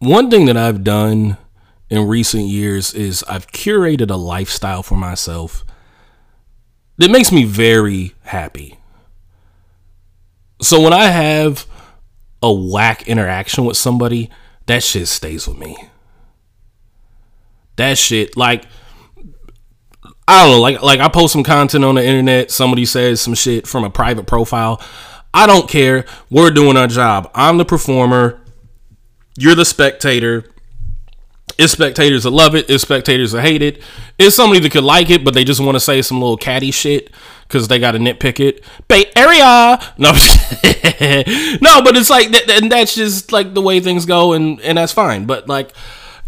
one thing that I've done in recent years is I've curated a lifestyle for myself that makes me very happy. So when I have a whack interaction with somebody, that shit stays with me. That shit, like, I don't know, like, like I post some content on the internet. Somebody says some shit from a private profile. I don't care. We're doing our job. I'm the performer. You're the spectator. It's spectators that love it. It's spectators that hate it. It's somebody that could like it, but they just want to say some little catty shit because they got to nitpick it. Bay Area. No, no, but it's like that, and that's just like the way things go, and and that's fine. But like,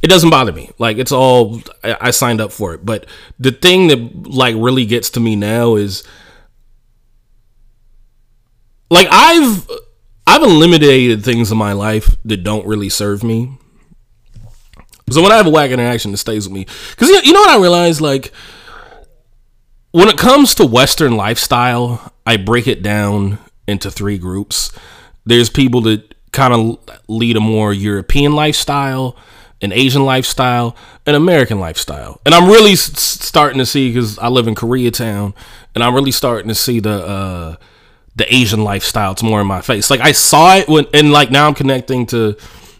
it doesn't bother me. Like it's all I, I signed up for it. But the thing that like really gets to me now is like I've I've eliminated things in my life that don't really serve me so when I have a whack interaction, it stays with me. Because you know what I realize? Like, when it comes to Western lifestyle, I break it down into three groups. There's people that kind of lead a more European lifestyle, an Asian lifestyle, an American lifestyle. And I'm really starting to see, because I live in Koreatown, and I'm really starting to see the, uh, the Asian lifestyle. It's more in my face. Like I saw it when, and like now I'm connecting to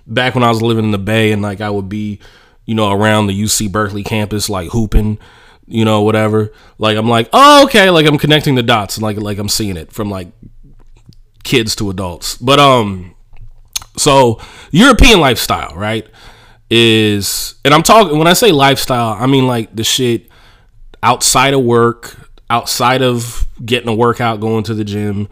back when I was living in the Bay and like I would be, you know, around the UC Berkeley campus, like hooping, you know, whatever. Like I'm like, oh, okay, like I'm connecting the dots and like like I'm seeing it from like kids to adults. But um, so European lifestyle, right? Is and I'm talking when I say lifestyle, I mean like the shit outside of work, outside of getting a workout, going to the gym.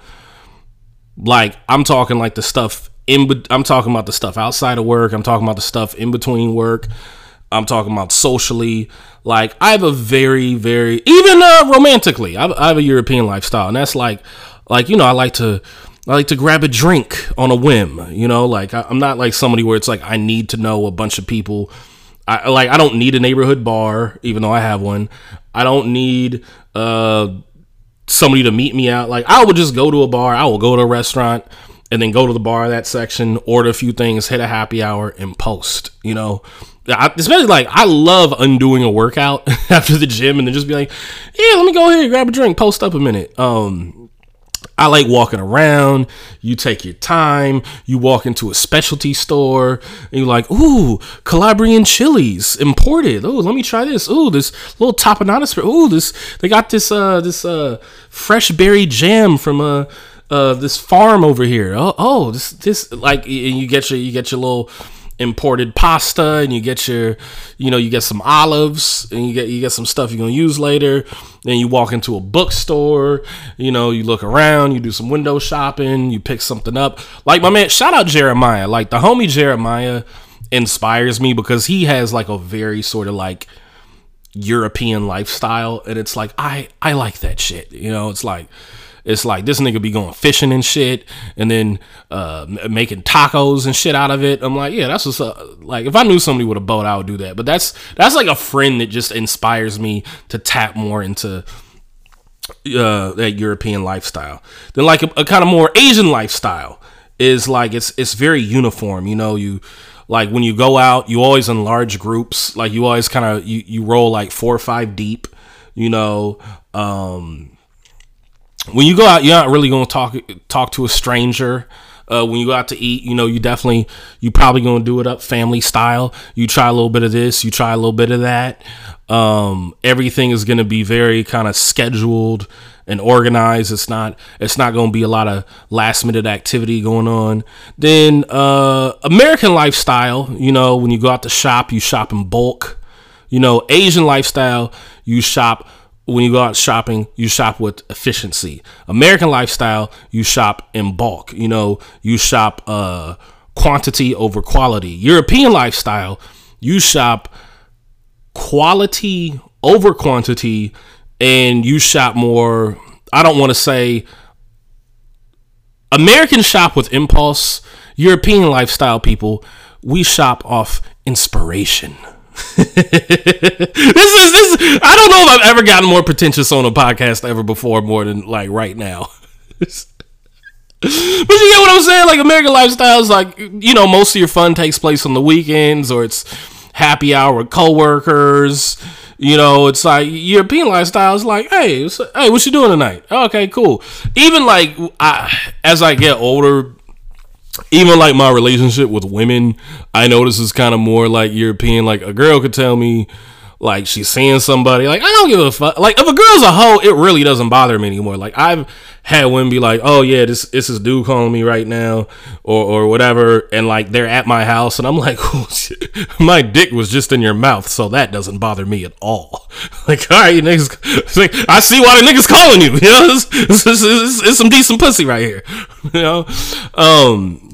Like I'm talking like the stuff in I'm talking about the stuff outside of work. I'm talking about the stuff in between work. I'm talking about socially. Like I have a very, very even uh, romantically. I have, I have a European lifestyle, and that's like, like you know, I like to. I like to grab a drink on a whim, you know. Like I, am not like somebody where it's like I need to know a bunch of people. I like I don't need a neighborhood bar, even though I have one. I don't need uh somebody to meet me out. Like I would just go to a bar. I will go to a restaurant and then go to the bar that section, order a few things, hit a happy hour, and post. You know, I, especially like I love undoing a workout after the gym and then just be like, yeah, let me go ahead grab a drink, post up a minute. Um, I like walking around. You take your time. You walk into a specialty store and you're like, ooh, Calabrian chilies imported. Oh, let me try this. Ooh, this little tapenade spread. Ooh, this they got this uh this uh fresh berry jam from uh uh, this farm over here. Oh, oh, this this like, and you get your you get your little imported pasta, and you get your, you know, you get some olives, and you get you get some stuff you're gonna use later. Then you walk into a bookstore, you know, you look around, you do some window shopping, you pick something up. Like my man, shout out Jeremiah. Like the homie Jeremiah inspires me because he has like a very sort of like European lifestyle, and it's like I I like that shit. You know, it's like it's like this nigga be going fishing and shit, and then uh, making tacos and shit out of it. I'm like, yeah, that's what's up. Like, if I knew somebody with a boat, I would do that. But that's that's like a friend that just inspires me to tap more into uh, that European lifestyle. Then like a, a kind of more Asian lifestyle is like it's it's very uniform. You know, you like when you go out, you always in large groups. Like you always kind of you you roll like four or five deep. You know, um, when you go out, you're not really going to talk talk to a stranger. Uh, when you go out to eat, you know, you definitely, you probably gonna do it up family style. You try a little bit of this, you try a little bit of that. Um, everything is gonna be very kind of scheduled and organized. It's not, it's not gonna be a lot of last minute activity going on. Then uh, American lifestyle, you know, when you go out to shop, you shop in bulk. You know, Asian lifestyle, you shop when you go out shopping, you shop with efficiency. American lifestyle, you shop in bulk. You know, you shop uh, quantity over quality. European lifestyle, you shop quality over quantity, and you shop more. I don't want to say American shop with impulse. European lifestyle people, we shop off inspiration. this is this. I don't know if I've ever gotten more pretentious on a podcast ever before, more than like right now. But you get what I'm saying? Like American lifestyle is like you know most of your fun takes place on the weekends or it's happy hour with coworkers. You know, it's like European lifestyle is like, hey, hey, what you doing tonight? Okay, cool. Even like I, as I get older, even like my relationship with women, I notice is kind of more like European. Like a girl could tell me like she's seeing somebody. Like I don't give a fuck. Like if a girl's a hoe, it really doesn't bother me anymore. Like I've had women be like, "Oh yeah, this this is dude calling me right now," or or whatever, and like they're at my house, and I'm like, "Oh my dick was just in your mouth," so that doesn't bother me at all. Like, all right, you niggas, like, I see why the niggas calling you. You know, it's, it's, it's, it's some decent pussy right here. You know, um.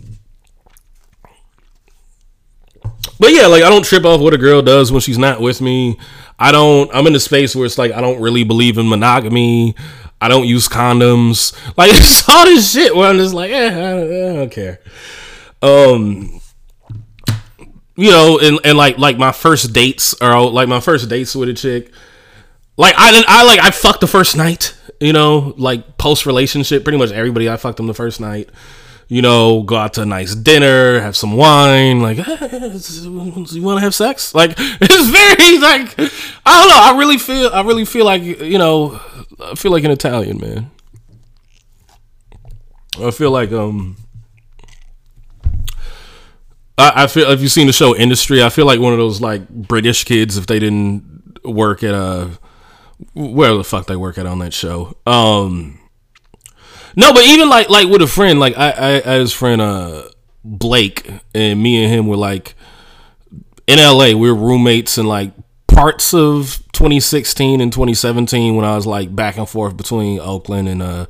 But yeah, like I don't trip off what a girl does when she's not with me. I don't. I'm in a space where it's like I don't really believe in monogamy. I don't use condoms. Like it's all this shit where I'm just like, eh, I, I don't care. Um, you know, and, and like like my first dates are like my first dates with a chick. Like I I like I fucked the first night. You know, like post relationship, pretty much everybody I fucked them the first night you know, go out to a nice dinner, have some wine, like, hey, you want to have sex? Like, it's very like, I don't know. I really feel, I really feel like, you know, I feel like an Italian man. I feel like, um, I, I feel if you've seen the show Industry, I feel like one of those like British kids if they didn't work at a where the fuck they work at on that show. Um, no, but even like like with a friend, like I I, I his friend uh Blake and me and him were like in LA. We were roommates in like parts of 2016 and 2017 when I was like back and forth between Oakland and uh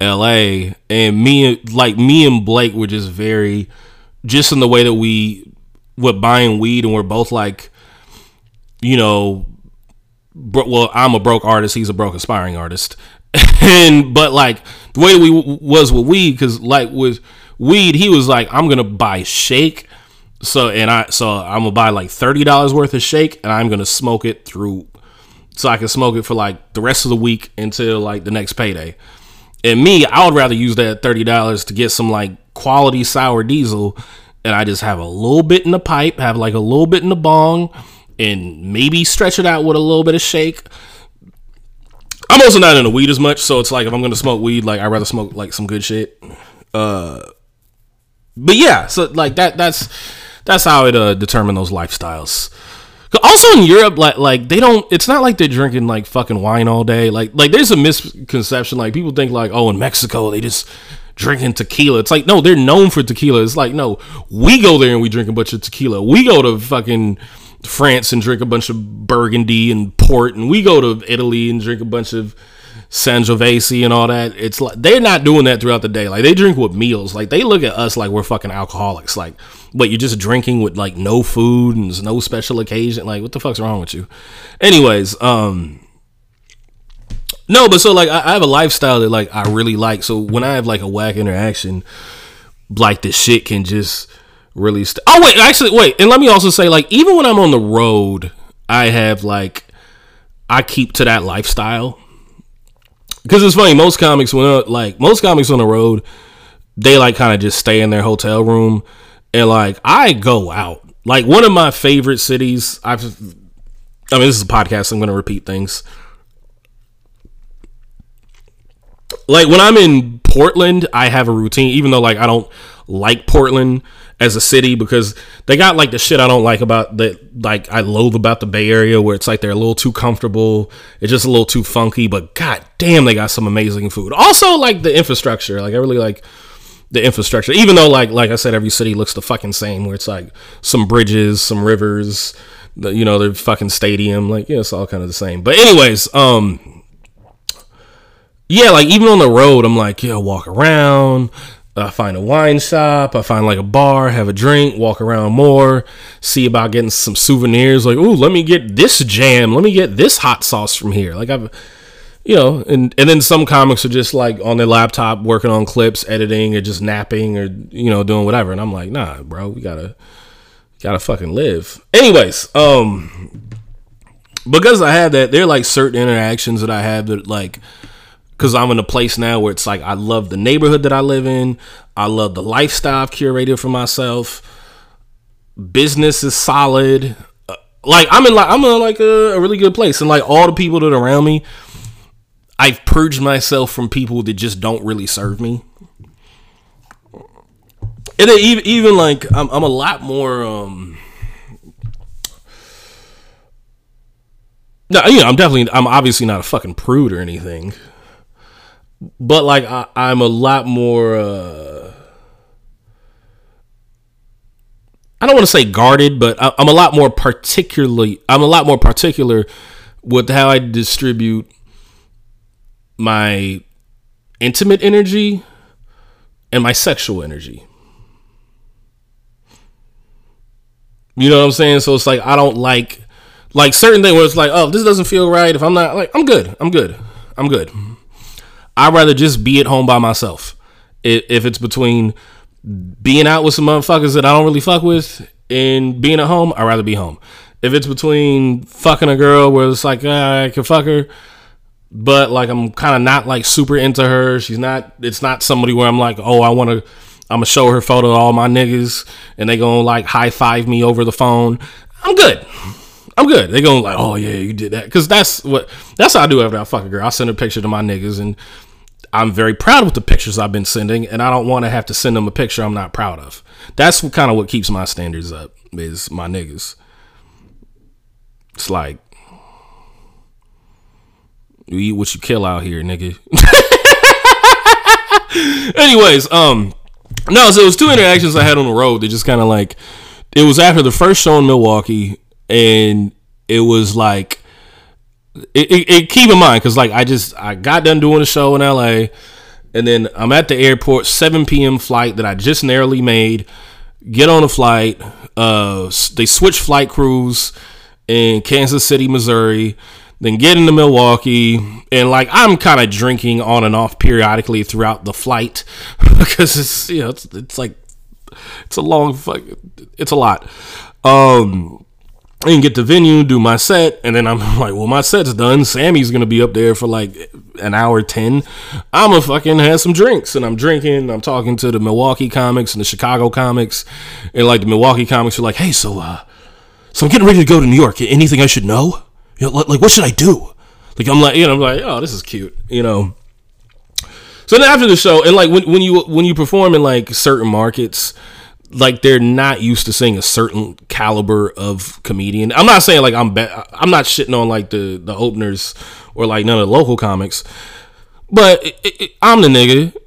LA. And me like me and Blake were just very just in the way that we were buying weed and we're both like you know bro, well i'm a broke artist he's a broke aspiring artist and but like the way we w- was with weed, because like with weed, he was like, I'm gonna buy shake. So and I so I'm gonna buy like thirty dollars worth of shake, and I'm gonna smoke it through, so I can smoke it for like the rest of the week until like the next payday. And me, I would rather use that thirty dollars to get some like quality sour diesel, and I just have a little bit in the pipe, have like a little bit in the bong, and maybe stretch it out with a little bit of shake I'm also not into weed as much, so it's like if I'm gonna smoke weed, like I'd rather smoke like some good shit. Uh, but yeah, so like that that's that's how it uh determine those lifestyles. Also in Europe, like like they don't. It's not like they're drinking like fucking wine all day. Like like there's a misconception. Like people think like oh in Mexico they just drinking tequila. It's like no, they're known for tequila. It's like no, we go there and we drink a bunch of tequila. We go to fucking France and drink a bunch of Burgundy and port, and we go to Italy and drink a bunch of Sangiovese and all that. It's like they're not doing that throughout the day. Like they drink with meals. Like they look at us like we're fucking alcoholics. Like, but you're just drinking with like no food and no special occasion. Like, what the fuck's wrong with you? Anyways, um. No, but so like I, I have a lifestyle that like I really like. So when I have like a whack interaction, like the shit can just really. St- oh wait, actually wait, and let me also say like even when I'm on the road, I have like I keep to that lifestyle because it's funny. Most comics when uh, like most comics on the road, they like kind of just stay in their hotel room, and like I go out. Like one of my favorite cities. I've. I mean, this is a podcast. So I'm going to repeat things. Like when I'm in Portland, I have a routine. Even though like I don't like Portland, as a city because they got like the shit I don't like about that like I loathe about the Bay Area where it's like they're a little too comfortable. It's just a little too funky, but god damn they got some amazing food. Also like the infrastructure. Like I really like the infrastructure. Even though like like I said every city looks the fucking same where it's like some bridges, some rivers, the, you know, the fucking stadium, like yeah, it's all kind of the same. But anyways, um yeah, like even on the road, I'm like, yeah, walk around, I find a wine shop, I find like a bar, have a drink, walk around more, see about getting some souvenirs. Like, ooh, let me get this jam, let me get this hot sauce from here. Like I've, you know, and and then some comics are just like on their laptop working on clips, editing, or just napping, or you know, doing whatever. And I'm like, nah, bro, we gotta, gotta fucking live. Anyways, um, because I have that, there are like certain interactions that I have that like because I'm in a place now where it's like I love the neighborhood that I live in. I love the lifestyle I've curated for myself. Business is solid. Uh, like I'm in like I'm in like a, a really good place, and like all the people that are around me, I've purged myself from people that just don't really serve me. And even even like I'm I'm a lot more um No, you know, I'm definitely I'm obviously not a fucking prude or anything. But like I, I'm a lot more uh I don't want to say guarded, but I, I'm a lot more particularly I'm a lot more particular with how I distribute my intimate energy and my sexual energy. You know what I'm saying? So it's like I don't like like certain things where it's like, oh, this doesn't feel right. If I'm not like, I'm good. I'm good. I'm good. I'd rather just be at home by myself. If it's between being out with some motherfuckers that I don't really fuck with and being at home, I'd rather be home. If it's between fucking a girl where it's like ah, I can fuck her, but like I'm kind of not like super into her. She's not. It's not somebody where I'm like, oh, I want to. I'm gonna show her photo of all my niggas, and they gonna like high five me over the phone. I'm good. I'm good. They gonna like, oh yeah, you did that, because that's what that's how I do after I fuck a girl. I send a picture to my niggas, and I'm very proud with the pictures I've been sending, and I don't want to have to send them a picture I'm not proud of. That's what kind of what keeps my standards up is my niggas. It's like you eat what you kill out here, nigga. Anyways, um, no, so it was two interactions I had on the road that just kind of like it was after the first show in Milwaukee, and it was like it, it, it keep in mind because like I just I got done doing a show in LA, and then I'm at the airport, 7 p.m. flight that I just narrowly made. Get on a flight. Uh, they switch flight crews in Kansas City, Missouri. Then get into Milwaukee, and like I'm kind of drinking on and off periodically throughout the flight because it's you know it's, it's like it's a long fuck it's a lot. Um, and get the venue, do my set, and then I'm like, well, my set's done. Sammy's gonna be up there for like an hour ten. I'm gonna fucking have some drinks, and I'm drinking. I'm talking to the Milwaukee comics and the Chicago comics, and like the Milwaukee comics are like, hey, so uh, so I'm getting ready to go to New York. Anything I should know? You know, like what should I do? Like I'm like, you know, I'm like, oh, this is cute, you know. So then after the show, and like when when you when you perform in like certain markets like they're not used to seeing a certain caliber of comedian. I'm not saying like I'm bad. I'm not shitting on like the the openers or like none of the local comics. But it, it, I'm the nigga.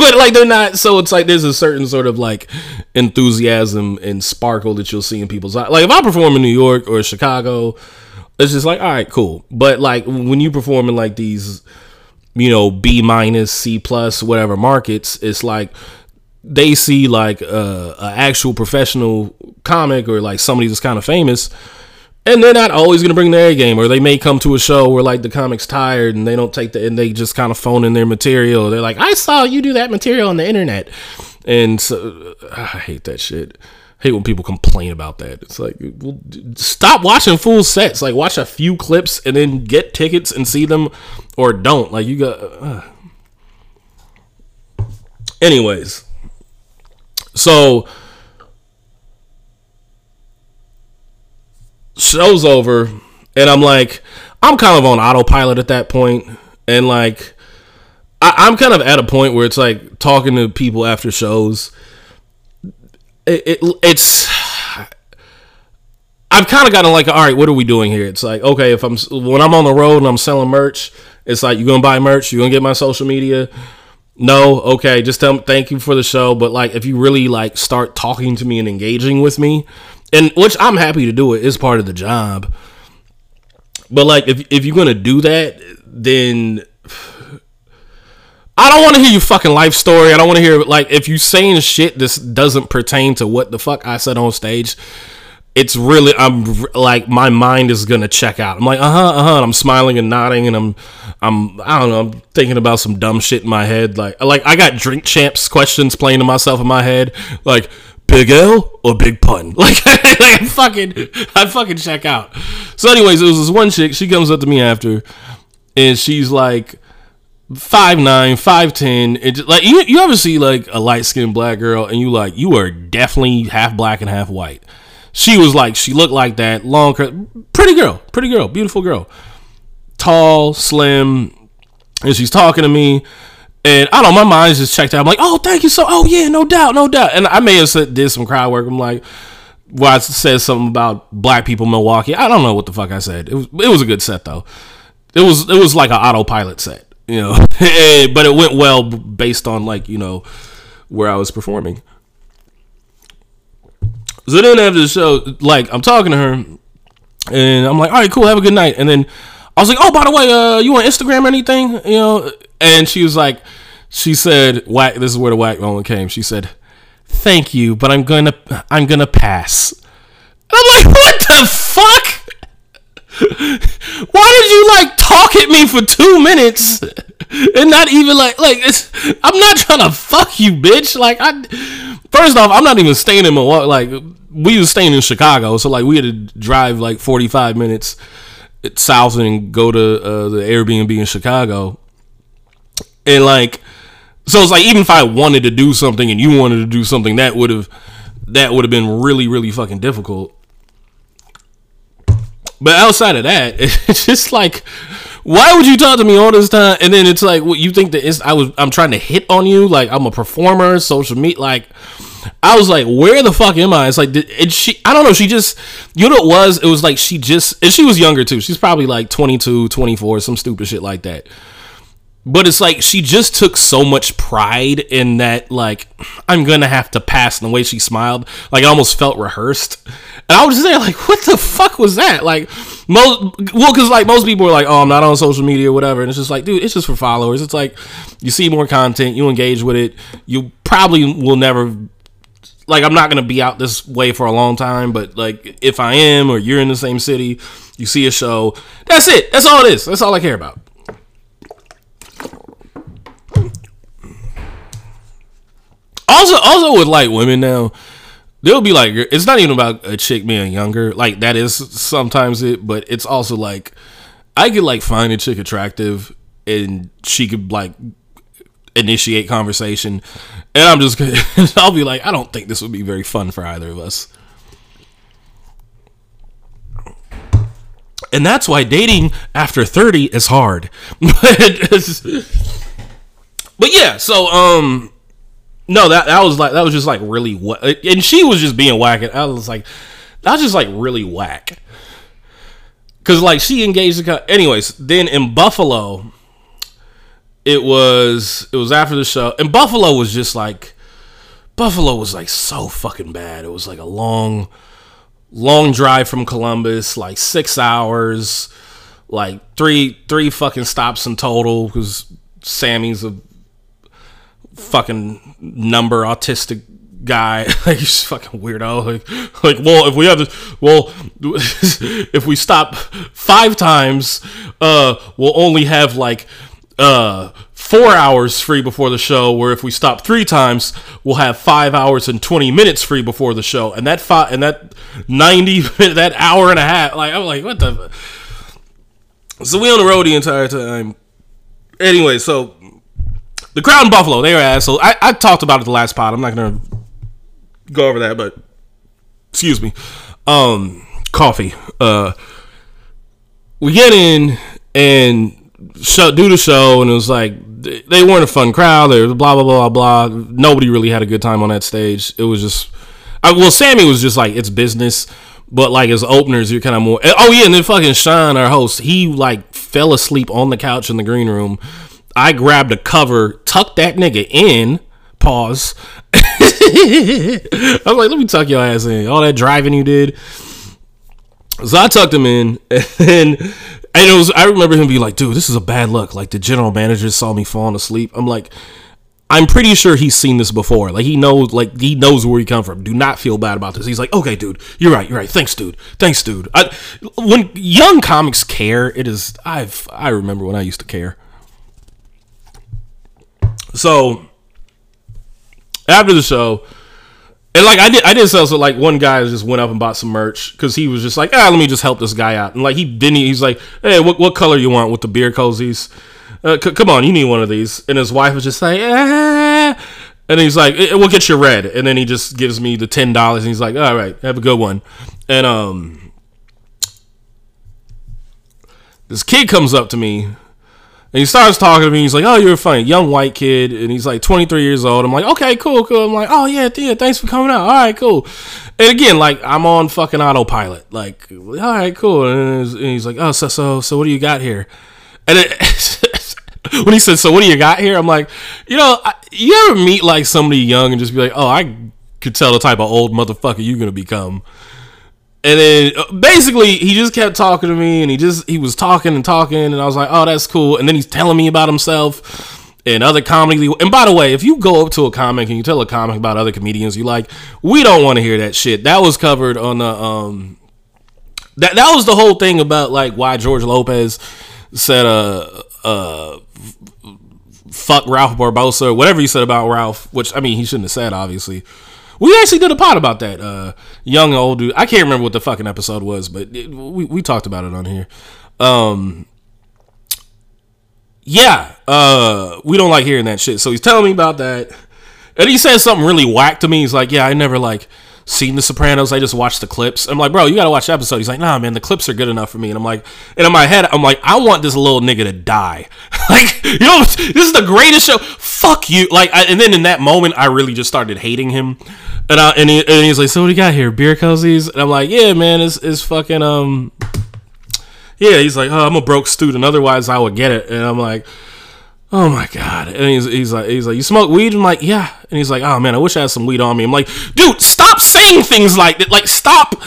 but like they're not. So it's like there's a certain sort of like enthusiasm and sparkle that you'll see in people's eyes. Like if I perform in New York or Chicago, it's just like all right, cool. But like when you perform in like these, you know, B minus, C plus, whatever markets, it's like they see like uh, an actual professional comic or like somebody that's kind of famous, and they're not always gonna bring their game, or they may come to a show where like the comic's tired and they don't take the and they just kind of phone in their material. They're like, I saw you do that material on the internet, and so I hate that shit. I hate when people complain about that. It's like, well, stop watching full sets. Like, watch a few clips and then get tickets and see them, or don't. Like, you got. Uh. Anyways, so show's over, and I'm like, I'm kind of on autopilot at that point, and like, I, am kind of at a point where it's like talking to people after shows. It, it it's I've kind of gotten like, all right, what are we doing here? It's like, okay, if I'm when I'm on the road and I'm selling merch, it's like you're gonna buy merch, you're gonna get my social media no, okay, just tell thank you for the show, but like if you really like start talking to me and engaging with me, and which I'm happy to do it is part of the job. But like if if you're gonna do that, then I don't want to hear your fucking life story. I don't want to hear like if you saying shit this doesn't pertain to what the fuck I said on stage it's really I'm like my mind is gonna check out. I'm like uh huh uh huh. I'm smiling and nodding and I'm I'm I don't know. I'm thinking about some dumb shit in my head. Like like I got drink champs questions playing to myself in my head. Like Big L or Big Pun. Like, like I fucking I fucking check out. So anyways, it was this one chick. She comes up to me after, and she's like, five nine, five ten. It like you you ever see like a light skinned black girl and you like you are definitely half black and half white. She was like she looked like that long, pretty girl, pretty girl, beautiful girl, tall, slim, and she's talking to me. And I don't know, my mind's just checked out. I'm like, oh, thank you so. Oh yeah, no doubt, no doubt. And I may have said, did some crowd work. I'm like, well, I said something about black people Milwaukee. I don't know what the fuck I said. It was it was a good set though. It was it was like an autopilot set you know, but it went well based on like you know where I was performing. So then after the show, like I'm talking to her, and I'm like, all right, cool, have a good night. And then I was like, oh, by the way, uh, you on Instagram or anything? You know? And she was like, she said, whack. This is where the whack moment came. She said, thank you, but I'm gonna, I'm gonna pass. And I'm like, what the fuck? Why did you like talk at me for two minutes and not even like like it's? I'm not trying to fuck you, bitch. Like I, first off, I'm not even staying in Milwaukee. Like we was staying in Chicago, so like we had to drive like 45 minutes south and go to uh, the Airbnb in Chicago, and like so it's like even if I wanted to do something and you wanted to do something, that would have that would have been really really fucking difficult. But outside of that, it's just like, why would you talk to me all this time? And then it's like, what you think that I was, I'm trying to hit on you? Like I'm a performer, social media, like. I was like, where the fuck am I? It's like, did, and she, I don't know. She just, you know it was? It was like, she just, and she was younger too. She's probably like 22, 24, some stupid shit like that but it's like she just took so much pride in that like i'm gonna have to pass and the way she smiled like i almost felt rehearsed. And i was just there like what the fuck was that? Like most well because like most people are like oh i'm not on social media or whatever and it's just like dude it's just for followers. It's like you see more content you engage with it you probably will never like i'm not gonna be out this way for a long time but like if i am or you're in the same city you see a show that's it. That's all it is. That's all i care about Also, also with like women now, they'll be like, it's not even about a chick being younger. Like that is sometimes it, but it's also like I could like find a chick attractive and she could like initiate conversation, and I'm just gonna, I'll be like, I don't think this would be very fun for either of us. And that's why dating after 30 is hard. but, but yeah, so um no, that that was like that was just like really whack, and she was just being whack. and I was like, that was just like really whack. Cause like she engaged the anyways. Then in Buffalo, it was it was after the show, and Buffalo was just like Buffalo was like so fucking bad. It was like a long, long drive from Columbus, like six hours, like three three fucking stops in total because Sammy's a fucking number autistic guy. Like he's fucking weirdo. Like like well if we have this well if we stop five times uh we'll only have like uh four hours free before the show where if we stop three times we'll have five hours and 20 minutes free before the show. And that five and that 90 that hour and a half like i'm like what the so we on the road the entire time. Anyway so the crowd in Buffalo, they were assholes. I, I talked about it the last pod. I'm not gonna go over that, but excuse me. Um, coffee. Uh, we get in and do the show, and it was like they weren't a fun crowd. They were blah blah blah blah blah. Nobody really had a good time on that stage. It was just, I, well, Sammy was just like it's business. But like as openers, you're kind of more. Oh yeah, and then fucking Sean, our host, he like fell asleep on the couch in the green room I grabbed a cover, tucked that nigga in. Pause. I was like, let me tuck your ass in. All that driving you did. So I tucked him in, and and it was. I remember him being like, "Dude, this is a bad look." Like the general manager saw me falling asleep. I'm like, I'm pretty sure he's seen this before. Like he knows, like he knows where he come from. Do not feel bad about this. He's like, okay, dude, you're right, you're right. Thanks, dude. Thanks, dude. I, when young comics care, it is. I've I remember when I used to care. So after the show, and like I did, I did sell. So like one guy just went up and bought some merch because he was just like, ah, let me just help this guy out. And like he didn't. He's like, hey, what what color you want with the beer cozies? uh, c- come on, you need one of these." And his wife was just like, ah. and he's like, "We'll get you red." And then he just gives me the ten dollars, and he's like, "All right, have a good one." And um, this kid comes up to me and he starts talking to me. He's like, "Oh, you're a funny young white kid," and he's like 23 years old. I'm like, "Okay, cool, cool." I'm like, "Oh yeah, yeah, thanks for coming out. All right, cool." And again, like I'm on fucking autopilot. Like, all right, cool. And he's like, "Oh, so so so, what do you got here?" And it, when he said, "So what do you got here?" I'm like, you know, you ever meet like somebody young and just be like, "Oh, I could tell the type of old motherfucker you're gonna become." And then uh, basically he just kept talking to me and he just he was talking and talking and I was like, "Oh, that's cool." And then he's telling me about himself and other comedy. And by the way, if you go up to a comic and you tell a comic about other comedians you like, we don't want to hear that shit. That was covered on the um that that was the whole thing about like why George Lopez said uh uh fuck Ralph Barbosa or whatever he said about Ralph, which I mean he shouldn't have said obviously. We actually did a pod about that. Uh, young and old dude. I can't remember what the fucking episode was, but it, we we talked about it on here. Um, yeah, uh, we don't like hearing that shit. So he's telling me about that, and he says something really whack to me. He's like, "Yeah, I never like." seen The Sopranos. I just watched the clips. I'm like, bro, you gotta watch the episode. He's like, nah, man, the clips are good enough for me. And I'm like, and in my head, I'm like, I want this little nigga to die. like, you know, this is the greatest show. Fuck you. Like, I, and then in that moment, I really just started hating him. And I, and, he, and he's like, so what do you got here? Beer cozies? And I'm like, yeah, man, it's, it's fucking, um, yeah. He's like, oh, I'm a broke student. Otherwise, I would get it. And I'm like, oh my god. And he's, he's like, he's like, you smoke weed? I'm like, yeah. And he's like, oh man, I wish I had some weed on me. I'm like, dude, stop saying things like that. Like, stop.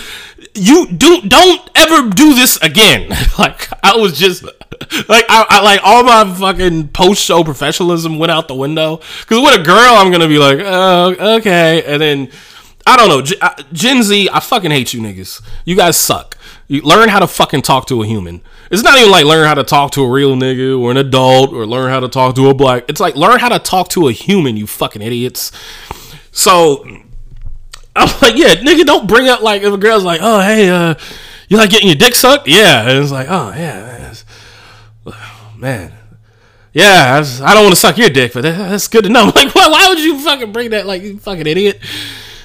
You do don't ever do this again. like, I was just like, I, I like all my fucking post show professionalism went out the window. Because with a girl, I'm gonna be like, oh, okay, and then. I don't know. Gen Z, I fucking hate you niggas. You guys suck. You learn how to fucking talk to a human. It's not even like learn how to talk to a real nigga or an adult or learn how to talk to a black. It's like learn how to talk to a human, you fucking idiots. So I'm like, yeah, nigga, don't bring up like if a girl's like, oh hey, uh, you like getting your dick sucked? Yeah, and it's like, oh yeah, man, yeah, I don't want to suck your dick, but that's good to know. Like, why, why would you fucking bring that? Like, you fucking idiot.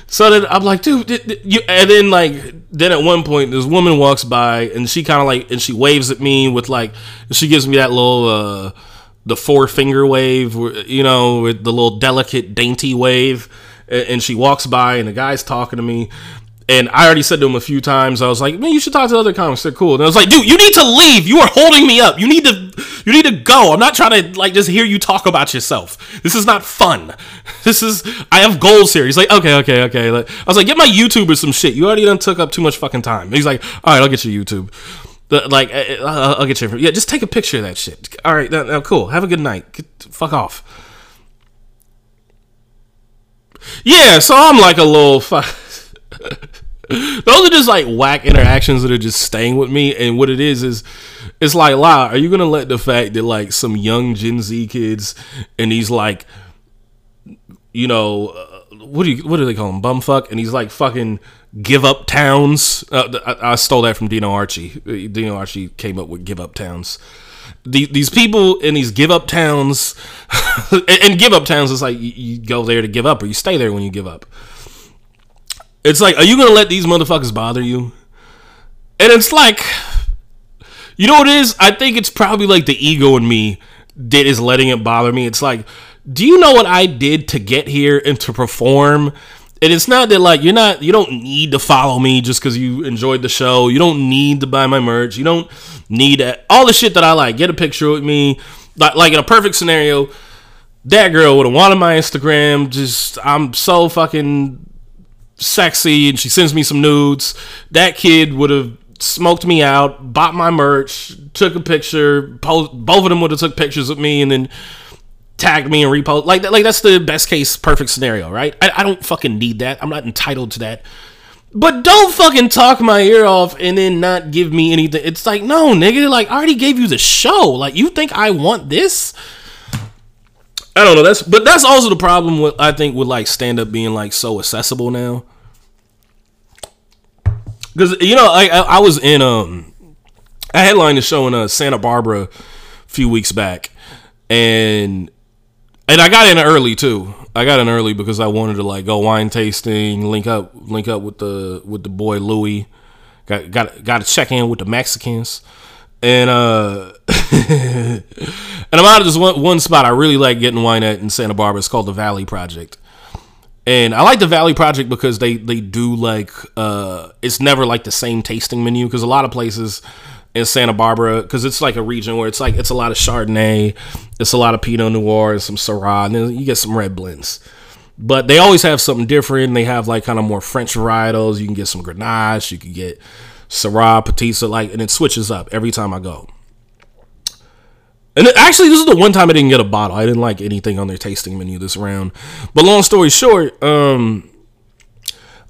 So then I'm like, dude, you, and then like, then at one point, this woman walks by and she kind of like, and she waves at me with like, she gives me that little, uh, the four finger wave, you know, with the little delicate, dainty wave. And she walks by and the guy's talking to me. And I already said to him a few times, I was like, man, you should talk to other comics. They're cool. And I was like, dude, you need to leave. You are holding me up. You need to, you need to go. I'm not trying to like just hear you talk about yourself. This is not fun. This is, I have goals here. He's like, okay, okay, okay. I was like, get my YouTube or some shit. You already done took up too much fucking time. He's like, all right, I'll get your YouTube. Like, uh, uh, I'll get you. Yeah, just take a picture of that shit. All right, now cool. Have a good night. Get, fuck off. Yeah, so I'm like a little. Those are just like whack interactions that are just staying with me. And what it is is, it's like, wow, are you gonna let the fact that like some young Gen Z kids and these like, you know, uh, what do you what do they call them, bumfuck? And he's like fucking give up towns. Uh, I, I, stole that from Dino Archie. Dino Archie came up with give up towns. The, these people in these give up towns, and, and give up towns is like you, you go there to give up, or you stay there when you give up. It's like, are you gonna let these motherfuckers bother you? And it's like, you know what it is? I think it's probably like the ego in me that is letting it bother me. It's like, do you know what I did to get here and to perform? And it's not that like you're not you don't need to follow me just because you enjoyed the show. You don't need to buy my merch. You don't need all the shit that I like. Get a picture with me. Like like in a perfect scenario, that girl would have wanted my Instagram. Just I'm so fucking sexy and she sends me some nudes. That kid would have smoked me out, bought my merch, took a picture. Both of them would have took pictures of me and then tagged me and repost. Like that, like that's the best case, perfect scenario, right? I, I don't fucking need that. I'm not entitled to that. But don't fucking talk my ear off and then not give me anything. It's like, no, nigga, like I already gave you the show. Like you think I want this? I don't know. That's but that's also the problem with I think with like stand up being like so accessible now. Because you know, I, I, I was in um, I headlined the show in uh, Santa Barbara a few weeks back, and and I got in early too. I got in early because I wanted to like go wine tasting, link up, link up with the with the boy Louis. Got got got to check in with the Mexicans, and uh, and I'm out of this one one spot I really like getting wine at in Santa Barbara. It's called the Valley Project, and I like the Valley Project because they they do like uh, it's never like the same tasting menu because a lot of places in Santa Barbara because it's like a region where it's like it's a lot of Chardonnay, it's a lot of Pinot Noir and some Syrah, and then you get some red blends. But they always have something different. They have like kind of more French varietals. You can get some Grenache, you can get Syrah, Petit, like, and it switches up every time I go. And actually, this is the one time I didn't get a bottle. I didn't like anything on their tasting menu this round. But long story short, um,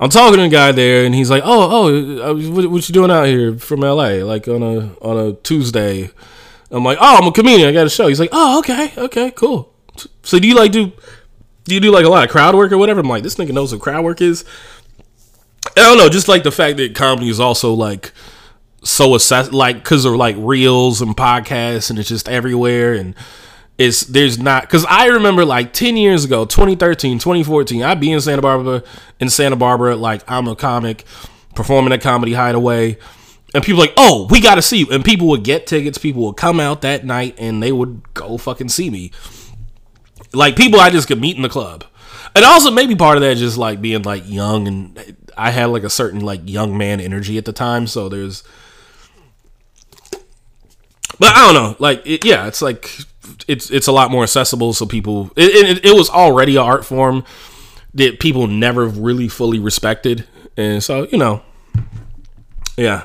I'm talking to a guy there, and he's like, "Oh, oh, uh, what, what you doing out here from LA? Like on a on a Tuesday?" I'm like, "Oh, I'm a comedian. I got a show." He's like, "Oh, okay, okay, cool. So do you like do do you do like a lot of crowd work or whatever?" I'm like, "This nigga knows what crowd work is." I don't know, just like the fact that comedy is also like so assess like because of like reels and podcasts and it's just everywhere and it's there's not because I remember like 10 years ago, 2013, 2014, I'd be in Santa Barbara in Santa Barbara, like I'm a comic performing at Comedy Hideaway. And people like, oh, we got to see you. And people would get tickets. People would come out that night and they would go fucking see me. Like people I just could meet in the club. And also maybe part of that just like being like young and I had like a certain like young man energy at the time. So there's, but I don't know. Like, it, yeah, it's like it's it's a lot more accessible. So people, it, it, it was already an art form that people never really fully respected, and so you know, yeah.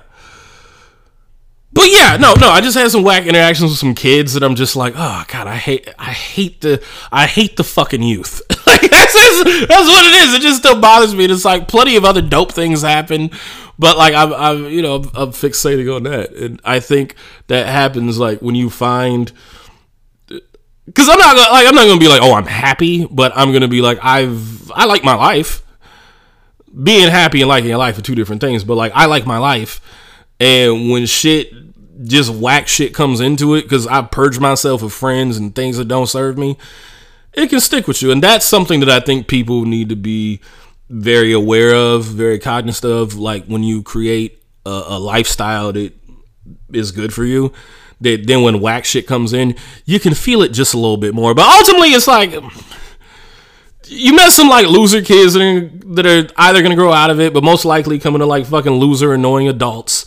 But yeah, no, no. I just had some whack interactions with some kids that I'm just like, oh god, I hate, I hate the, I hate the fucking youth. like that's, just, that's what it is. It just still bothers me. It's like plenty of other dope things happen, but like I'm, I'm, you know, I'm, I'm fixating on that, and I think that happens like when you find because I'm not like I'm not gonna be like oh I'm happy, but I'm gonna be like I've I like my life. Being happy and liking your life are two different things, but like I like my life, and when shit just whack shit comes into it, because I purge myself of friends and things that don't serve me, it can stick with you, and that's something that I think people need to be very aware of, very cognizant of. Like when you create a, a lifestyle that is good for you that then when whack shit comes in, you can feel it just a little bit more. But ultimately, it's like you met some like loser kids that are, that are either gonna grow out of it, but most likely coming to like fucking loser, annoying adults,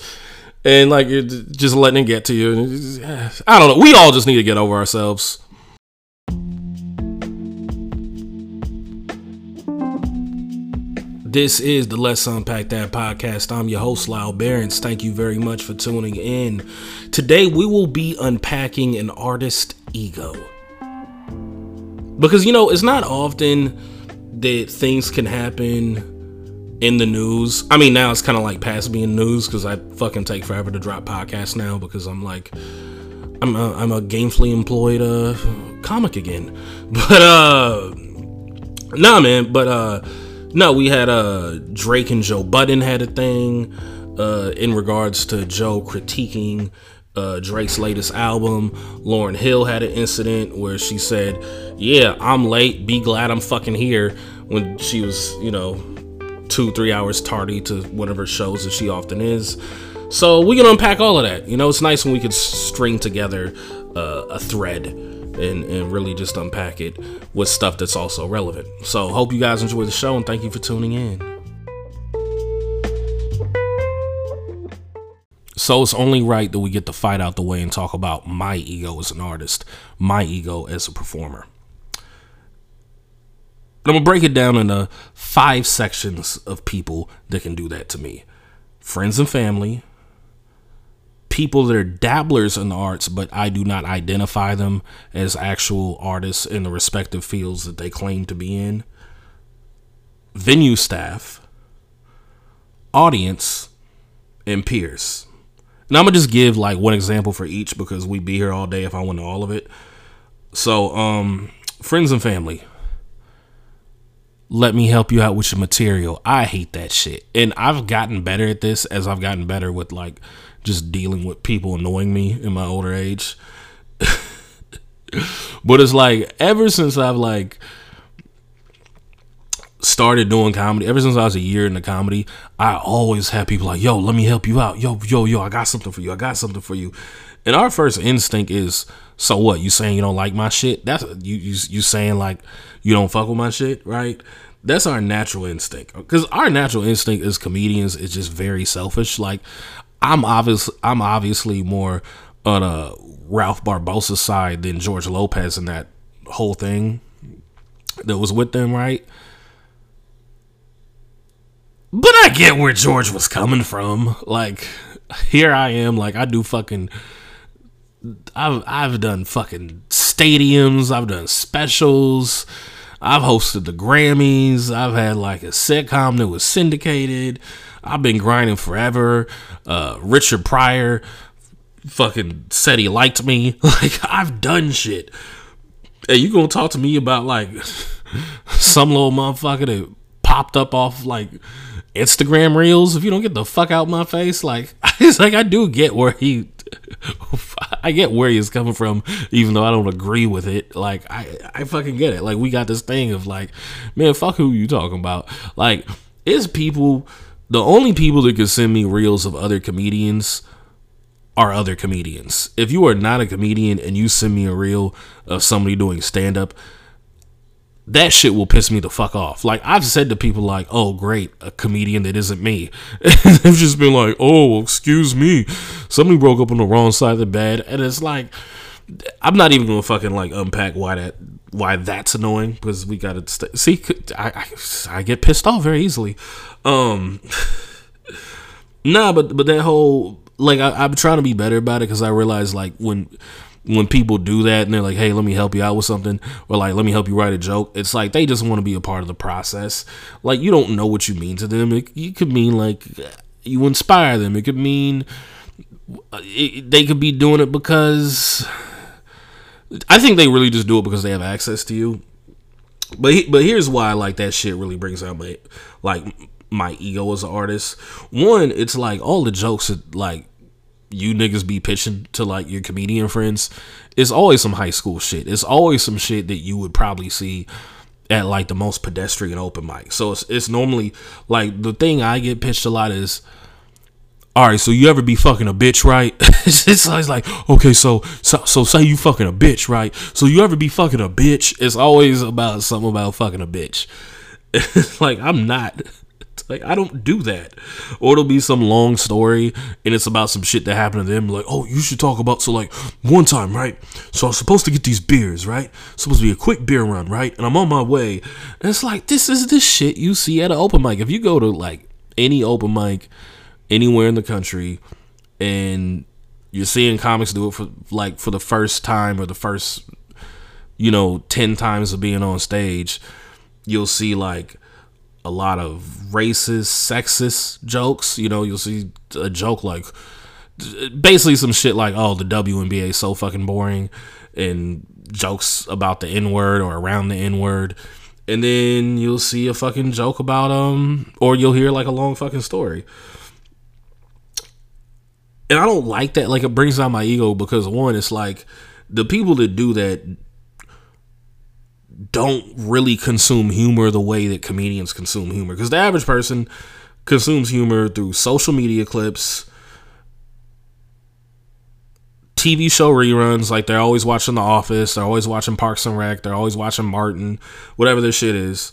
and like you're just letting it get to you. I don't know. We all just need to get over ourselves. This is the Let's Unpack That podcast. I'm your host, Lyall Behrens. Thank you very much for tuning in. Today, we will be unpacking an artist ego. Because, you know, it's not often that things can happen in the news. I mean, now it's kind of like past being news because I fucking take forever to drop podcasts now because I'm like, I'm a, I'm a gainfully employed uh, comic again. But, uh, nah, man, but, uh, no, we had uh Drake and Joe Budden had a thing uh in regards to Joe critiquing uh, Drake's latest album. Lauryn Hill had an incident where she said, "Yeah, I'm late. Be glad I'm fucking here." When she was, you know, two three hours tardy to one of her shows that she often is. So we can unpack all of that. You know, it's nice when we can string together uh, a thread and, and really just unpack it with stuff that's also relevant. So, hope you guys enjoy the show and thank you for tuning in. So, it's only right that we get the fight out the way and talk about my ego as an artist, my ego as a performer. I'm gonna break it down into five sections of people that can do that to me friends and family, people that are dabblers in the arts, but I do not identify them as actual artists in the respective fields that they claim to be in. Venue staff, audience, and peers. Now I'm gonna just give like one example for each because we'd be here all day if I went to all of it. So, um, friends and family. Let me help you out with your material. I hate that shit. And I've gotten better at this as I've gotten better with like just dealing with people annoying me in my older age. but it's like ever since I've like started doing comedy, ever since I was a year into comedy, I always have people like, "Yo, let me help you out. Yo, yo, yo, I got something for you. I got something for you." And our first instinct is, "So what? You saying you don't like my shit? That's you you you saying like you don't fuck with my shit, right?" That's our natural instinct. Cuz our natural instinct as comedians is just very selfish. Like I'm obvious I'm obviously more on a Ralph Barbosa side than George Lopez in that whole thing that was with them, right? But I get where George was coming from. Like, here I am, like I do fucking I've I've done fucking stadiums, I've done specials, I've hosted the Grammys, I've had like a sitcom that was syndicated. I've been grinding forever. Uh, Richard Pryor fucking said he liked me. Like I've done shit. Hey, you gonna talk to me about like some little motherfucker that popped up off like Instagram reels? If you don't get the fuck out my face, like it's like I do get where he I get where he's coming from, even though I don't agree with it. Like I, I fucking get it. Like we got this thing of like, man, fuck who you talking about. Like, it's people the only people that can send me reels of other comedians are other comedians. If you are not a comedian and you send me a reel of somebody doing stand up, that shit will piss me the fuck off. Like I've said to people like, "Oh, great, a comedian that isn't me." they've just been like, "Oh, excuse me, somebody broke up on the wrong side of the bed," and it's like, I'm not even gonna fucking like unpack why that why that's annoying because we gotta st- see. I, I I get pissed off very easily. Um, nah, but but that whole like I, I'm trying to be better about it because I realize like when when people do that and they're like, "Hey, let me help you out with something," or like, "Let me help you write a joke," it's like they just want to be a part of the process. Like you don't know what you mean to them. It, you could mean like you inspire them. It could mean it, they could be doing it because I think they really just do it because they have access to you. But but here's why like that shit really brings out my like my ego as an artist. One, it's like all the jokes that like you niggas be pitching to like your comedian friends. It's always some high school shit. It's always some shit that you would probably see at like the most pedestrian open mic. So it's it's normally like the thing I get pitched a lot is all right, so you ever be fucking a bitch, right? it's, always like, okay, so, so so say you fucking a bitch, right? So you ever be fucking a bitch? It's always about something about fucking a bitch. like I'm not like I don't do that. Or it'll be some long story and it's about some shit that happened to them. Like, oh, you should talk about so like one time, right? So I was supposed to get these beers, right? Supposed to be a quick beer run, right? And I'm on my way. And it's like this is the shit you see at an open mic. If you go to like any open mic anywhere in the country and you're seeing comics do it for like for the first time or the first you know 10 times of being on stage you'll see like a lot of racist sexist jokes. You know you'll see a joke like basically some shit like oh the WNBA is so fucking boring and jokes about the n-word or around the n-word. And then you'll see a fucking joke about um or you'll hear like a long fucking story. And I don't like that. Like it brings down my ego because one, it's like the people that do that don't really consume humor the way that comedians consume humor. Because the average person consumes humor through social media clips, TV show reruns. Like they're always watching The Office, they're always watching Parks and Rec, they're always watching Martin, whatever their shit is.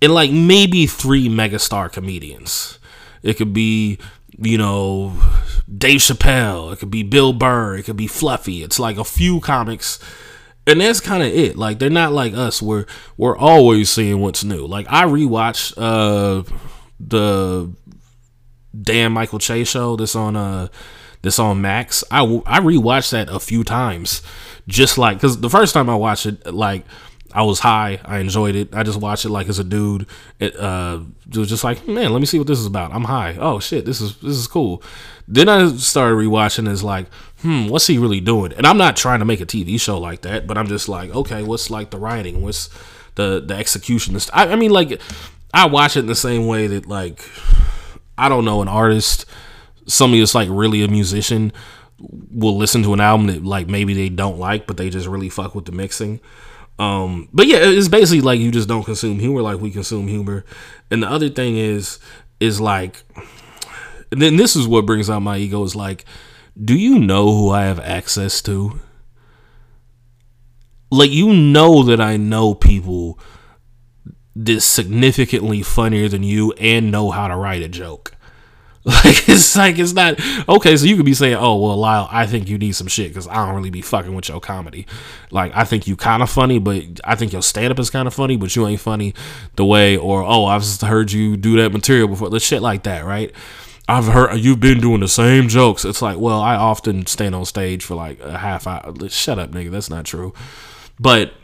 And like maybe three megastar comedians. It could be you know, Dave Chappelle. It could be Bill Burr. It could be Fluffy. It's like a few comics, and that's kind of it. Like they're not like us. We're we're always seeing what's new. Like I rewatched uh the Damn Michael Che show that's on uh that's on Max. I I rewatched that a few times, just like because the first time I watched it, like I was high. I enjoyed it. I just watched it like as a dude. It, uh, was just like, man, let me see what this is about. I'm high. Oh shit, this is this is cool. Then I started rewatching. It's like, hmm, what's he really doing? And I'm not trying to make a TV show like that, but I'm just like, okay, what's like the writing? What's the the execution? I, I mean, like, I watch it in the same way that like, I don't know, an artist, somebody that's like really a musician will listen to an album that like maybe they don't like, but they just really fuck with the mixing. Um, but yeah, it's basically like you just don't consume humor like we consume humor. And the other thing is, is like, and then this is what brings out my ego is like, do you know who I have access to? Like, you know that I know people that's significantly funnier than you and know how to write a joke. Like it's like it's not okay. So you could be saying, "Oh well, Lyall, I think you need some shit because I don't really be fucking with your comedy. Like I think you kind of funny, but I think your stand up is kind of funny, but you ain't funny the way." Or oh, I've just heard you do that material before. The shit like that, right? I've heard you've been doing the same jokes. It's like, well, I often stand on stage for like a half hour. Shut up, nigga. That's not true. But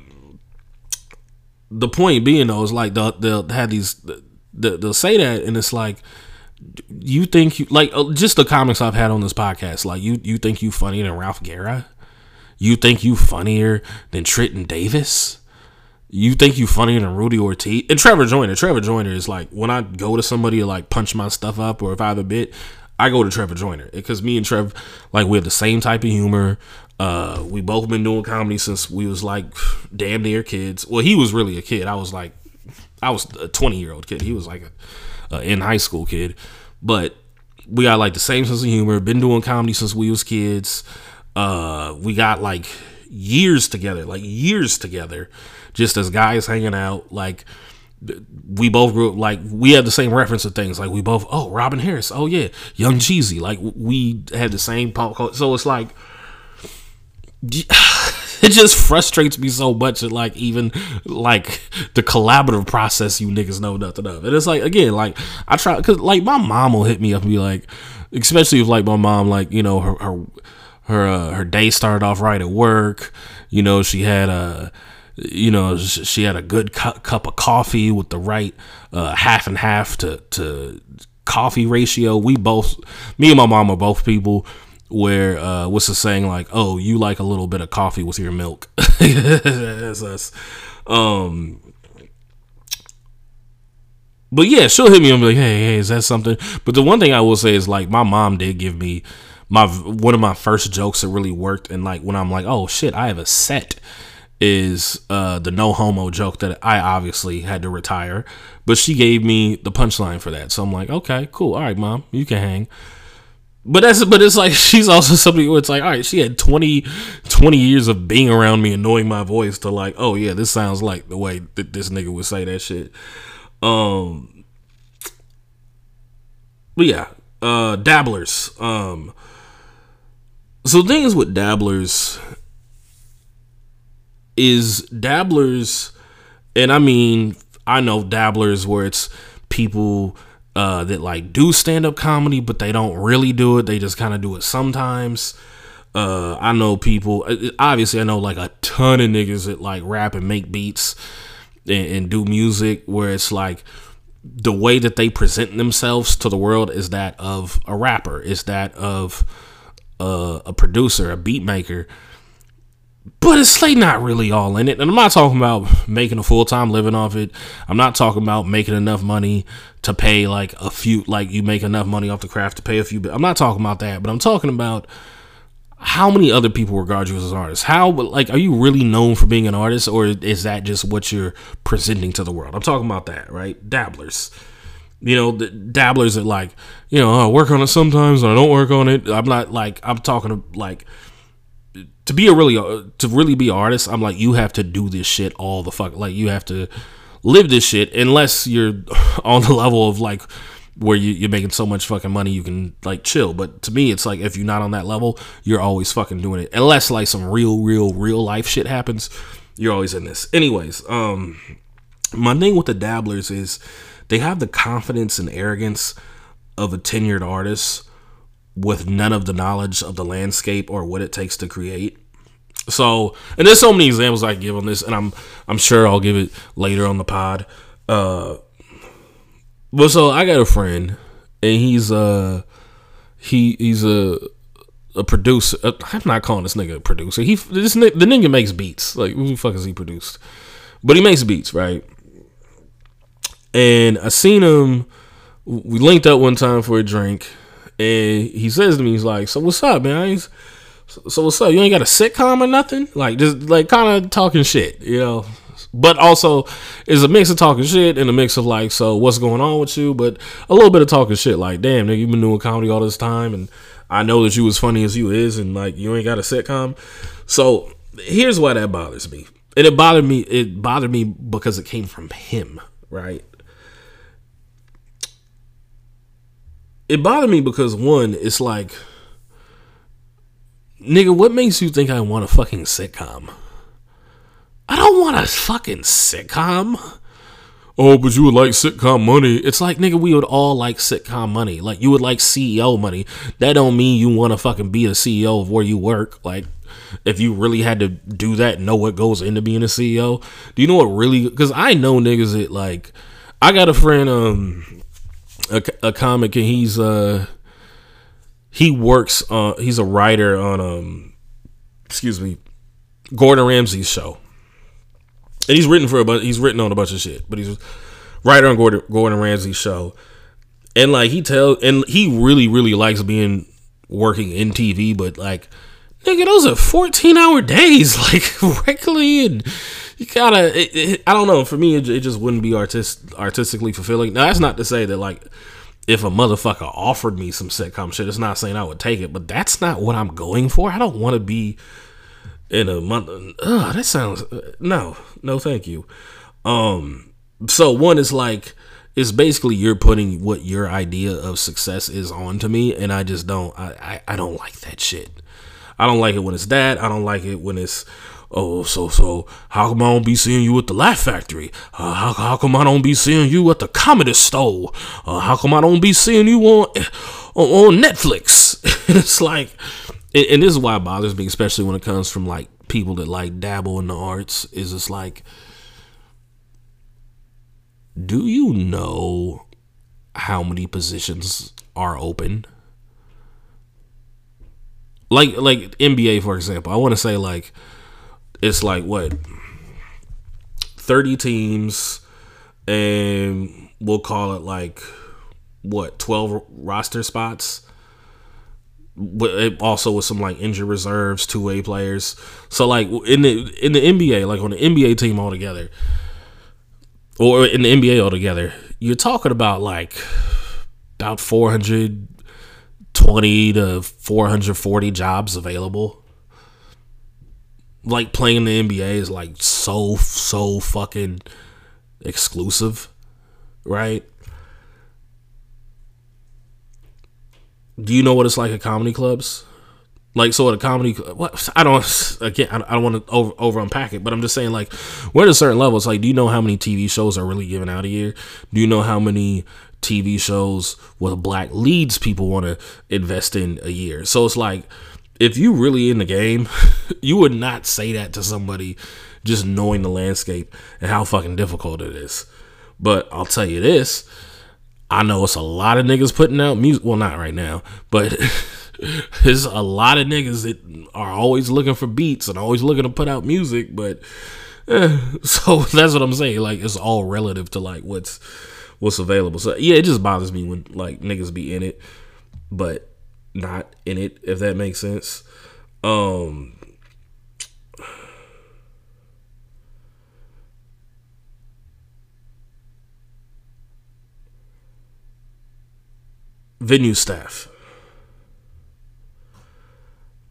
the point being though is like they'll, they'll have these they'll, they'll say that, and it's like you think you like uh, just the comics I've had on this podcast. Like you, you think you funnier than Ralph Guerra? You think you funnier than Trenton Davis? You think you funnier than Rudy Ortiz and Trevor Joyner? Trevor Joyner is like when I go to somebody to like punch my stuff up, or if I have a bit, I go to Trevor Joyner because me and Trev like we have the same type of humor. Uh, we both been doing comedy since we was like damn near kids. Well, he was really a kid. I was like, I was a twenty year old kid. He was like a uh, in high school kid, but we got like the same sense of humor. Been doing comedy since we was kids. Uh, we got like years together, like years together, just as guys hanging out. Like we both grew up, like we had the same reference of things. Like we both, oh, Robin Harris, oh yeah, Young Jeezy. Like we had the same pop culture. So it's like it just frustrates me so much that like even like the collaborative process you niggas know nothing of. And it's like again, like I try because like my mom will hit me up and be like, especially if like my mom like you know her her her uh, her day started off right at work. You know she had a you know she had a good cu- cup of coffee with the right uh, half and half to to coffee ratio. We both, me and my mom are both people where uh, what's the saying like, "Oh, you like a little bit of coffee with your milk." That's us. Um, but yeah, she'll hit me and be like, "Hey, hey, is that something?" But the one thing I will say is like, my mom did give me my one of my first jokes that really worked, and like when I'm like, "Oh shit, I have a set." Is uh, the no homo joke that I obviously had to retire, but she gave me the punchline for that. So I'm like, okay, cool. All right, mom, you can hang. But that's but it's like she's also somebody where it's like, all right, she had 20, 20 years of being around me and knowing my voice to like, oh yeah, this sounds like the way that this nigga would say that shit. Um But yeah, uh dabblers. Um so things with dabblers is dabblers and I mean I know dabblers where it's people uh, that like do stand up comedy, but they don't really do it. They just kind of do it sometimes. Uh, I know people. Uh, obviously, I know like a ton of niggas that like rap and make beats and, and do music where it's like the way that they present themselves to the world is that of a rapper, is that of uh, a producer, a beat maker but it's like not really all in it. And I'm not talking about making a full time living off it. I'm not talking about making enough money to pay like a few, like you make enough money off the craft to pay a few. I'm not talking about that, but I'm talking about how many other people regard you as an artist. How, like, are you really known for being an artist, or is that just what you're presenting to the world? I'm talking about that, right? Dabblers. You know, the dabblers that like, you know, oh, I work on it sometimes and I don't work on it. I'm not like, I'm talking like, to be a really uh, to really be an artist, I'm like you have to do this shit all the fuck. Like you have to live this shit unless you're on the level of like where you, you're making so much fucking money you can like chill. But to me, it's like if you're not on that level, you're always fucking doing it. Unless like some real, real, real life shit happens, you're always in this. Anyways, um, my thing with the dabblers is they have the confidence and arrogance of a tenured artist with none of the knowledge of the landscape or what it takes to create. So, and there's so many examples I give on this, and I'm I'm sure I'll give it later on the pod. Uh, but so I got a friend, and he's uh he he's a a producer. Uh, I'm not calling this nigga a producer. He this the nigga makes beats. Like who the fuck is he produced? But he makes beats, right? And I seen him. We linked up one time for a drink, and he says to me, he's like, "So what's up, man? So what's up? You ain't got a sitcom or nothing? Like just like kind of talking shit, you know." But also, it's a mix of talking shit and a mix of like, so what's going on with you? But a little bit of talking shit, like, damn, nigga, you've been doing comedy all this time, and I know that you as funny as you is, and like you ain't got a sitcom. So here's why that bothers me, and it bothered me. It bothered me because it came from him, right? It bothered me because one, it's like, nigga, what makes you think I want a fucking sitcom? I don't want a fucking sitcom oh, but you would like sitcom money. It's like, nigga, we would all like sitcom money. Like, you would like CEO money. That don't mean you want to fucking be a CEO of where you work. Like, if you really had to do that, know what goes into being a CEO. Do you know what really? Because I know niggas that like, I got a friend, um, a, a comic, and he's uh, he works. Uh, he's a writer on um, excuse me, Gordon Ramsay's show and he's written for a bunch. He's written on a bunch of shit, but he's writer on Gordon, Gordon Ramsay's show, and like he tells, and he really really likes being working in TV, but like. Nigga, those are 14 hour days, like regularly, and you gotta. It, it, I don't know. For me, it, it just wouldn't be artist artistically fulfilling. Now, that's not to say that like if a motherfucker offered me some sitcom shit, it's not saying I would take it, but that's not what I'm going for. I don't want to be in a month. Ugh, that sounds no, no, thank you. Um, so one is like it's basically you're putting what your idea of success is onto me, and I just don't. I, I I don't like that shit. I don't like it when it's that. I don't like it when it's oh so so. How come I don't be seeing you at the Laugh Factory? Uh, how how come I don't be seeing you at the Comedy Store? Uh, how come I don't be seeing you on on, on Netflix? it's like and, and this is why it bothers me, especially when it comes from like people that like dabble in the arts. Is it's like, do you know how many positions are open? Like like NBA for example, I want to say like it's like what 30 teams and we'll call it like what 12 roster spots but also with some like injured reserves, two way players. So like in the in the NBA, like on the NBA team altogether, or in the NBA altogether, you're talking about like about 420 to 440 jobs available. Like playing in the NBA is like so so fucking exclusive, right? do you know what it's like at comedy clubs? Like so at a comedy, what I don't again I don't want to over, over unpack it, but I'm just saying like we're at a certain level. It's like, do you know how many TV shows are really given out a year? Do you know how many TV shows with black leads people want to invest in a year? So it's like if you really in the game, you would not say that to somebody just knowing the landscape and how fucking difficult it is. But I'll tell you this I know it's a lot of niggas putting out music. Well, not right now, but there's a lot of niggas that are always looking for beats and always looking to put out music. But eh, so that's what I'm saying. Like it's all relative to like what's what's available. So yeah, it just bothers me when like niggas be in it, but not in it. If that makes sense. Um, venue staff.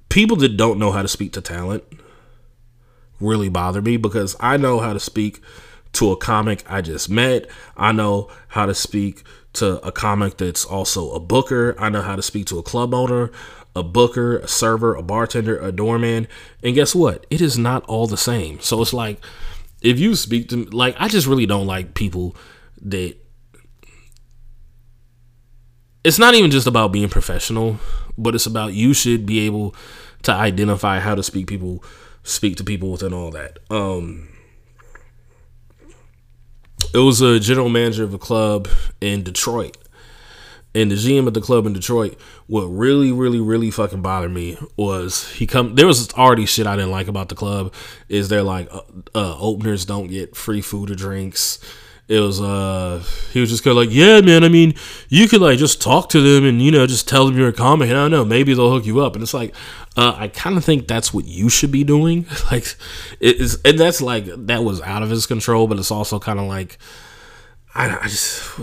People that don't know how to speak to talent really bother me because I know how to speak to a comic I just met. I know how to speak to a comic that's also a booker. I know how to speak to a club owner, a booker, a server, a bartender, a doorman. And guess what? It is not all the same. So it's like if you speak to me, like I just really don't like people that it's not even just about being professional, but it's about you should be able to identify how to speak people speak to people within all that. Um it was a general manager of a club in Detroit. And the GM at the club in Detroit, what really, really, really fucking bothered me was he come. There was already shit I didn't like about the club. Is they're like uh, uh, openers don't get free food or drinks it was uh he was just kind of like yeah man i mean you could like just talk to them and you know just tell them you're a comic and i don't know maybe they'll hook you up. And it's like uh, i kind of think that's what you should be doing. Like it is and that's like that was out of his control but it's also kind of like I, I just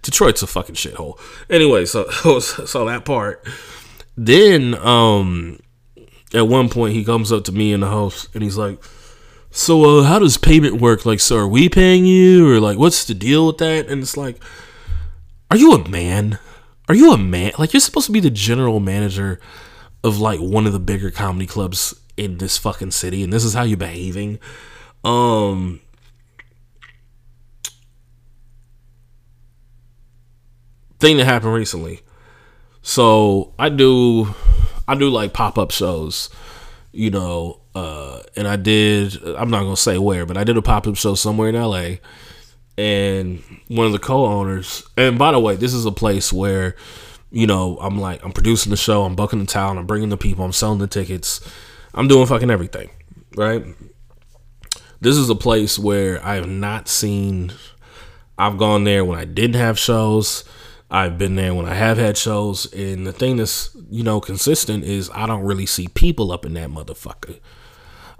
detroit's a fucking shithole. Anyway so so that part. Then um at one point he comes up to me in the house and he's like so uh, how does payment work? Like, so are we paying you, or like, what's the deal with that? And it's like, are you a man? Are you a man? Like, you're supposed to be the general manager of like one of the bigger comedy clubs in this fucking city, and this is how you're behaving. Um, thing that happened recently. So I do, I do like pop up shows, you know, uh, and I did. I'm not gonna say where, but I did a pop up show somewhere in LA, and one of the co-owners. And by the way, this is a place where, you know, I'm like I'm producing the show, I'm booking the town, I'm bringing the people, I'm selling the tickets, I'm doing fucking everything, right? This is a place where I have not seen. I've gone there when I didn't have shows. I've been there when I have had shows, and the thing that's you know consistent is I don't really see people up in that motherfucker.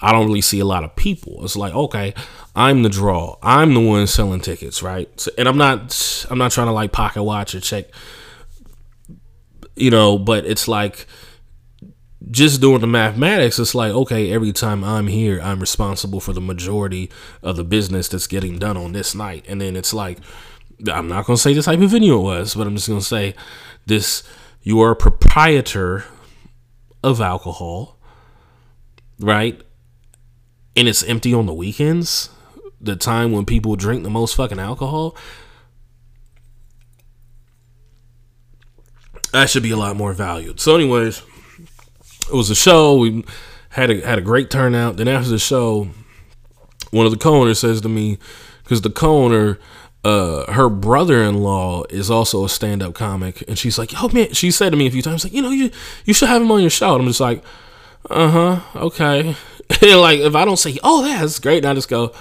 I don't really see a lot of people. It's like, okay, I'm the draw. I'm the one selling tickets, right? So, and I'm not I'm not trying to like pocket watch or check you know, but it's like just doing the mathematics, it's like, okay, every time I'm here, I'm responsible for the majority of the business that's getting done on this night. And then it's like, I'm not going to say the type of venue it was, but I'm just going to say this you are a proprietor of alcohol, right? And it's empty on the weekends, the time when people drink the most fucking alcohol, that should be a lot more valued. So, anyways, it was a show. We had a had a great turnout. Then after the show, one of the co-owners says to me, because the co-owner, uh, her brother-in-law is also a stand-up comic, and she's like, "Oh man," she said to me a few times, like, "You know, you you should have him on your show." And I'm just like, "Uh huh, okay." like if I don't say, "Oh, that's great," and I just go,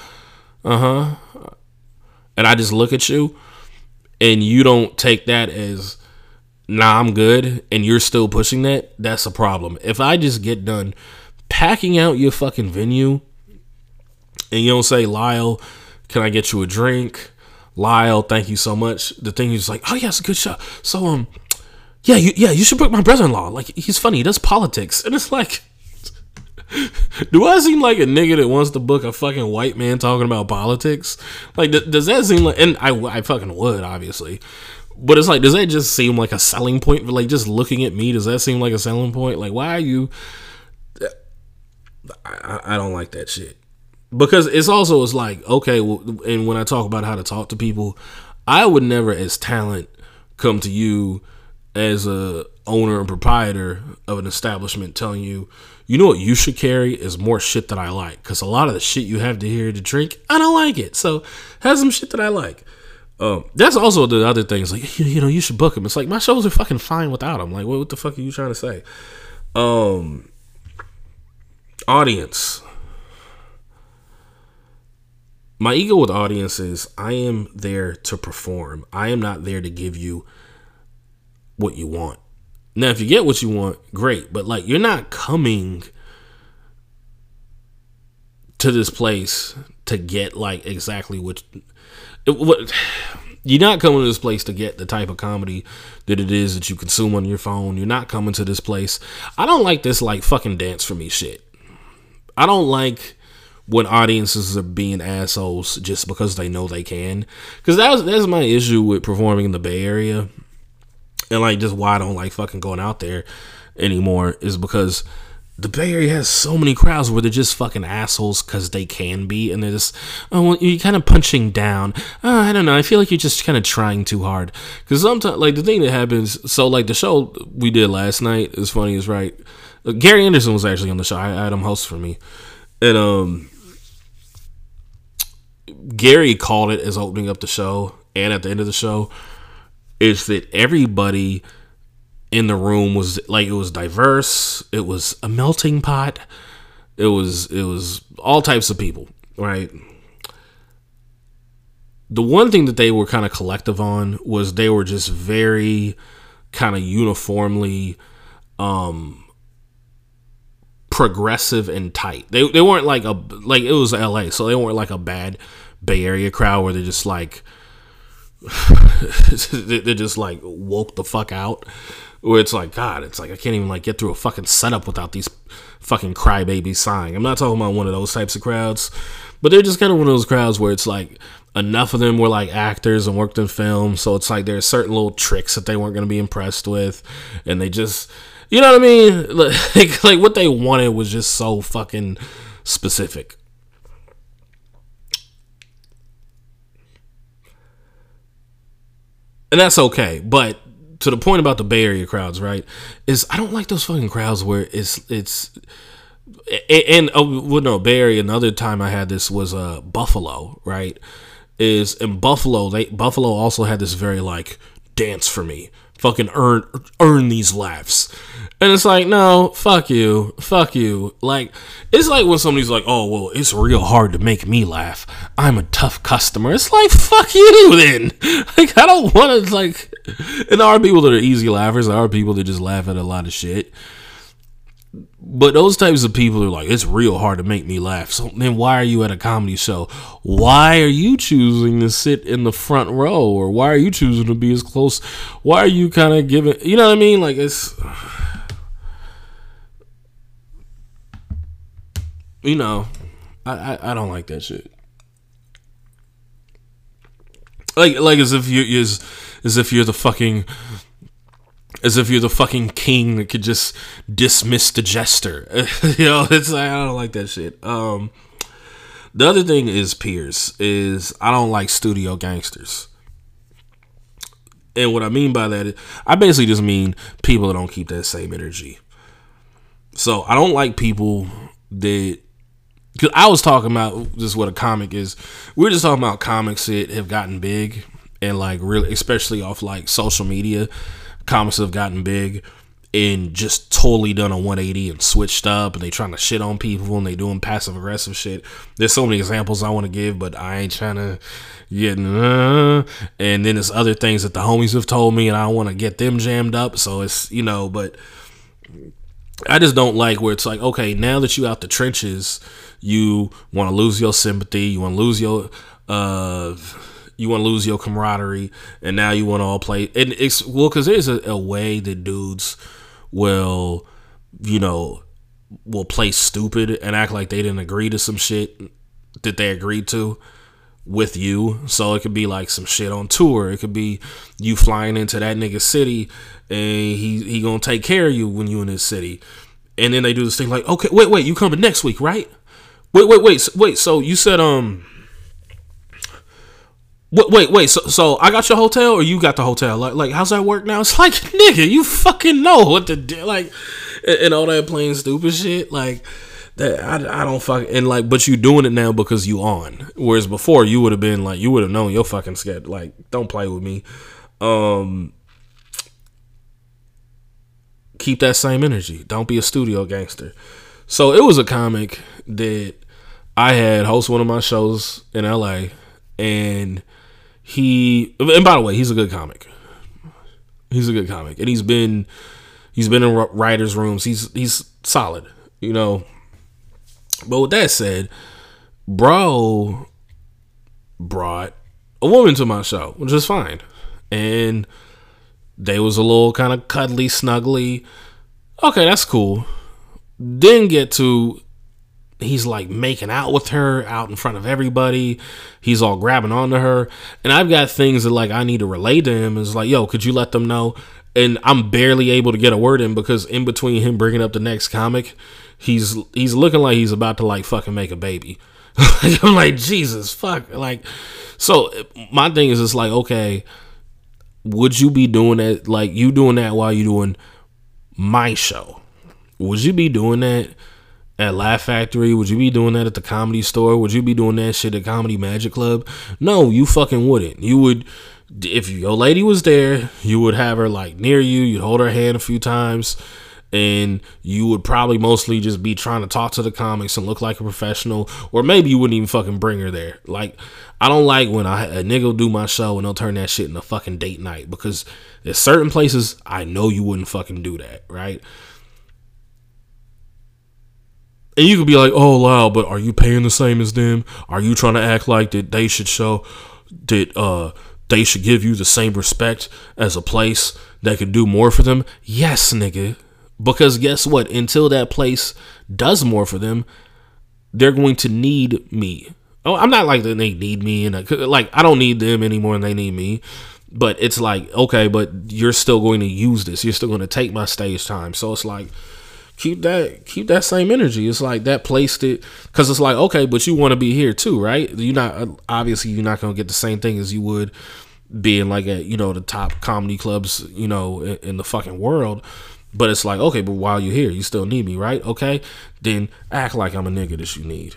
"Uh huh," and I just look at you, and you don't take that as, "Nah, I'm good," and you're still pushing that. That's a problem. If I just get done packing out your fucking venue, and you don't say, "Lyall, can I get you a drink?" Lyall, thank you so much. The thing is like, "Oh yeah, it's a good show." So um, yeah, you yeah, you should book my brother-in-law. Like he's funny. He does politics, and it's like do I seem like a nigga that wants to book a fucking white man talking about politics? Like, th- does that seem like? And I, I fucking would, obviously. But it's like, does that just seem like a selling point? Like, just looking at me, does that seem like a selling point? Like, why are you? I, I don't like that shit because it's also it's like okay, well, and when I talk about how to talk to people, I would never, as talent, come to you as a owner and proprietor of an establishment telling you you know what you should carry is more shit that I like. Because a lot of the shit you have to hear to drink, I don't like it. So have some shit that I like. Um, that's also the other thing. things. Like you, you, know, you should book them. It's like my shows are fucking fine without them. Like what, what the fuck are you trying to say? Um, audience. My ego with audience is I am there to perform. I am not there to give you what you want. Now, if you get what you want, great. But like, you're not coming to this place to get like exactly what, what you're not coming to this place to get the type of comedy that it is that you consume on your phone. You're not coming to this place. I don't like this like fucking dance for me shit. I don't like when audiences are being assholes just because they know they can. Because that's that's my issue with performing in the Bay Area and like just why I don't like fucking going out there anymore is because the Bay Area has so many crowds where they're just fucking assholes because they can be, and they're just, oh, well, you're kind of punching down. Oh, I don't know. I feel like you're just kind of trying too hard. Because sometimes, like, the thing that happens, so, like, the show we did last night, is funny as right. Uh, Gary Anderson was actually on the show. I, I had him host for me. And, um, Gary called it as opening up the show and at the end of the show is that everybody in the room was like it was diverse. It was a melting pot. It was it was all types of people right? The one thing that they were kind of collective on was they were just very kind of uniformly um progressive and tight. They they weren't like a like it was LA, so they weren't like a bad Bay Area crowd where they're just like they're just like woke the fuck out. Where it's like God, it's like I can't even like get through a fucking setup without these fucking crybabies sighing. I'm not talking about one of those types of crowds, but they're just kind of one of those crowds where it's like enough of them were like actors and worked in film, so it's like there's certain little tricks that they weren't going to be impressed with, and they just, you know what I mean? Like, like what they wanted was just so fucking specific. And that's okay, but to the point about the Bay Area crowds, right? Is I don't like those fucking crowds where it's it's and, and oh well no Bay Area. Another time I had this was uh Buffalo, right? Is in Buffalo they Buffalo also had this very like dance for me, fucking earn earn these laughs. And it's like, no, fuck you, fuck you. Like, it's like when somebody's like, oh, well, it's real hard to make me laugh. I'm a tough customer. It's like, fuck you then. Like, I don't want to, like, and there are people that are easy laughers. There are people that just laugh at a lot of shit. But those types of people are like, it's real hard to make me laugh. So then why are you at a comedy show? Why are you choosing to sit in the front row? Or why are you choosing to be as close? Why are you kind of giving, you know what I mean? Like, it's you know, I, I, I don't like that shit. Like like as if you is as if you're the fucking as if you're the fucking king that could just dismiss the jester. you know, it's like I don't like that shit. Um the other thing is peers is I don't like studio gangsters. And what I mean by that, I basically just mean people that don't keep that same energy. So I don't like people that because I was talking about just what a comic is. We are just talking about comics that have gotten big and like really, especially off like social media. Comics have gotten big and just totally done a 180 and switched up and they trying to shit on people and they doing passive aggressive shit. There's so many examples I want to give, but I ain't trying to get uh, and then there's other things that the homies have told me and I want to get them jammed up. So it's you know, but I just don't like where it's like, okay, now that you out the trenches, you want to lose your sympathy, you want to lose your uh you want to lose your camaraderie, and now you want to all play. And it's well, because there's a, a way that dudes will, you know, will play stupid and act like they didn't agree to some shit that they agreed to with you. So it could be like some shit on tour. It could be you flying into that nigga city and he he gonna take care of you when you in his city. And then they do this thing like, okay, wait, wait, you coming next week, right? Wait, wait, wait, wait. So you said um. Wait, wait, wait. So, so I got your hotel, or you got the hotel? Like, like, how's that work now? It's like, nigga, you fucking know what to do. Like, and all that plain stupid shit. Like, I, I don't fuck and like, but you doing it now because you on. Whereas before, you would have been like, you would have known your fucking schedule. Like, don't play with me. Um, keep that same energy. Don't be a studio gangster. So it was a comic that I had host one of my shows in LA, and he and by the way, he's a good comic. He's a good comic, and he's been he's been in writers' rooms. He's he's solid, you know. But with that said, bro brought a woman to my show, which is fine, and they was a little kind of cuddly, snuggly. Okay, that's cool. Then get to he's like making out with her out in front of everybody. He's all grabbing onto her. And I've got things that like I need to relay to him. Is like, yo, could you let them know? And I'm barely able to get a word in because in between him bringing up the next comic, he's he's looking like he's about to like fucking make a baby. I'm like, Jesus, fuck. Like, so my thing is, it's like, okay, would you be doing that? Like, you doing that while you doing my show? Would you be doing that? at Laugh Factory? Would you be doing that at the comedy store? Would you be doing that shit at Comedy Magic Club? No, you fucking wouldn't. You would, if your lady was there, you would have her like near you, you'd hold her hand a few times, and you would probably mostly just be trying to talk to the comics and look like a professional, or maybe you wouldn't even fucking bring her there. Like, I don't like when I, a nigga do my show and they'll turn that shit into fucking date night because there's certain places I know you wouldn't fucking do that, right? And you could be like, oh, wow, but are you paying the same as them? Are you trying to act like that they should show that uh they should give you the same respect as a place that could do more for them? Yes, nigga. Because guess what? Until that place does more for them, they're going to need me. Oh, I'm not like that they need me and uh, like I don't need them anymore and they need me. But it's like, okay, but you're still going to use this. You're still going to take my stage time. So it's like keep that keep that same energy. It's like that placed it because it's like okay, but you want to be here too, right? You're not uh, obviously you're not gonna get the same thing as you would being like at you know the top comedy clubs you know in, in the fucking world. But it's like okay, but while you're here, you still need me, right? Okay, then act like I'm a nigga that you need.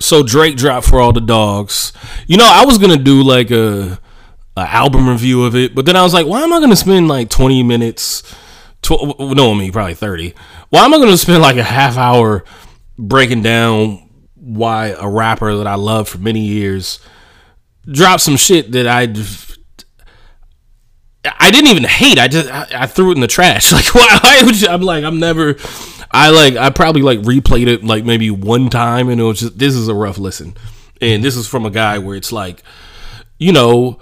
So Drake dropped for all the dogs. You know, I was gonna do like a album review of it. But then I was like, why am I to spend like 20 minutes? Tw- no, I mean probably 30. Why am I to spend like a half hour breaking down why a rapper that I love for many years dropped some shit that I I didn't even hate. I just I, I threw it in the trash. Like why? why I'm like I'm never. I like I probably like replayed it like maybe one time and it was just this is a rough listen. And this is from a guy where it's like, you know,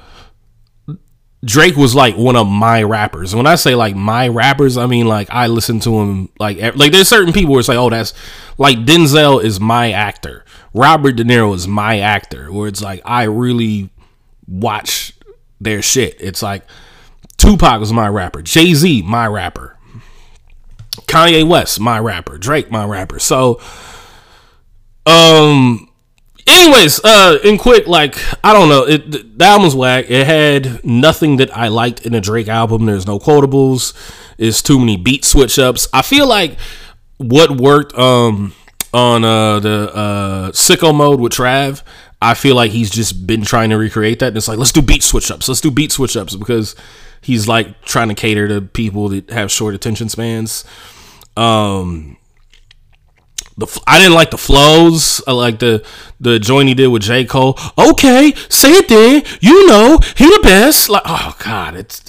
Drake was like one of my rappers. When I say like my rappers, I mean like I listen to him like like there's certain people where it's like oh that's like Denzel is my actor, Robert De Niro is my actor. Where it's like I really watch their shit. It's like Tupac was my rapper, Jay Z my rapper, Kanye West my rapper, Drake my rapper. So um anyways, uh, in quick, like I don't know, it the album's whack. It had nothing that I liked in a Drake album. There's no quotables. It's too many beat switch ups. I feel like what worked um on uh the uh sicko mode with Trav. I feel like he's just been trying to recreate that. And it's like let's do beat switch ups. Let's do beat switch ups because he's like trying to cater to people that have short attention spans. Um the I didn't like the flows. I like the the joint he did with J Cole. Okay, say it then. You know he the best. Like oh god, it's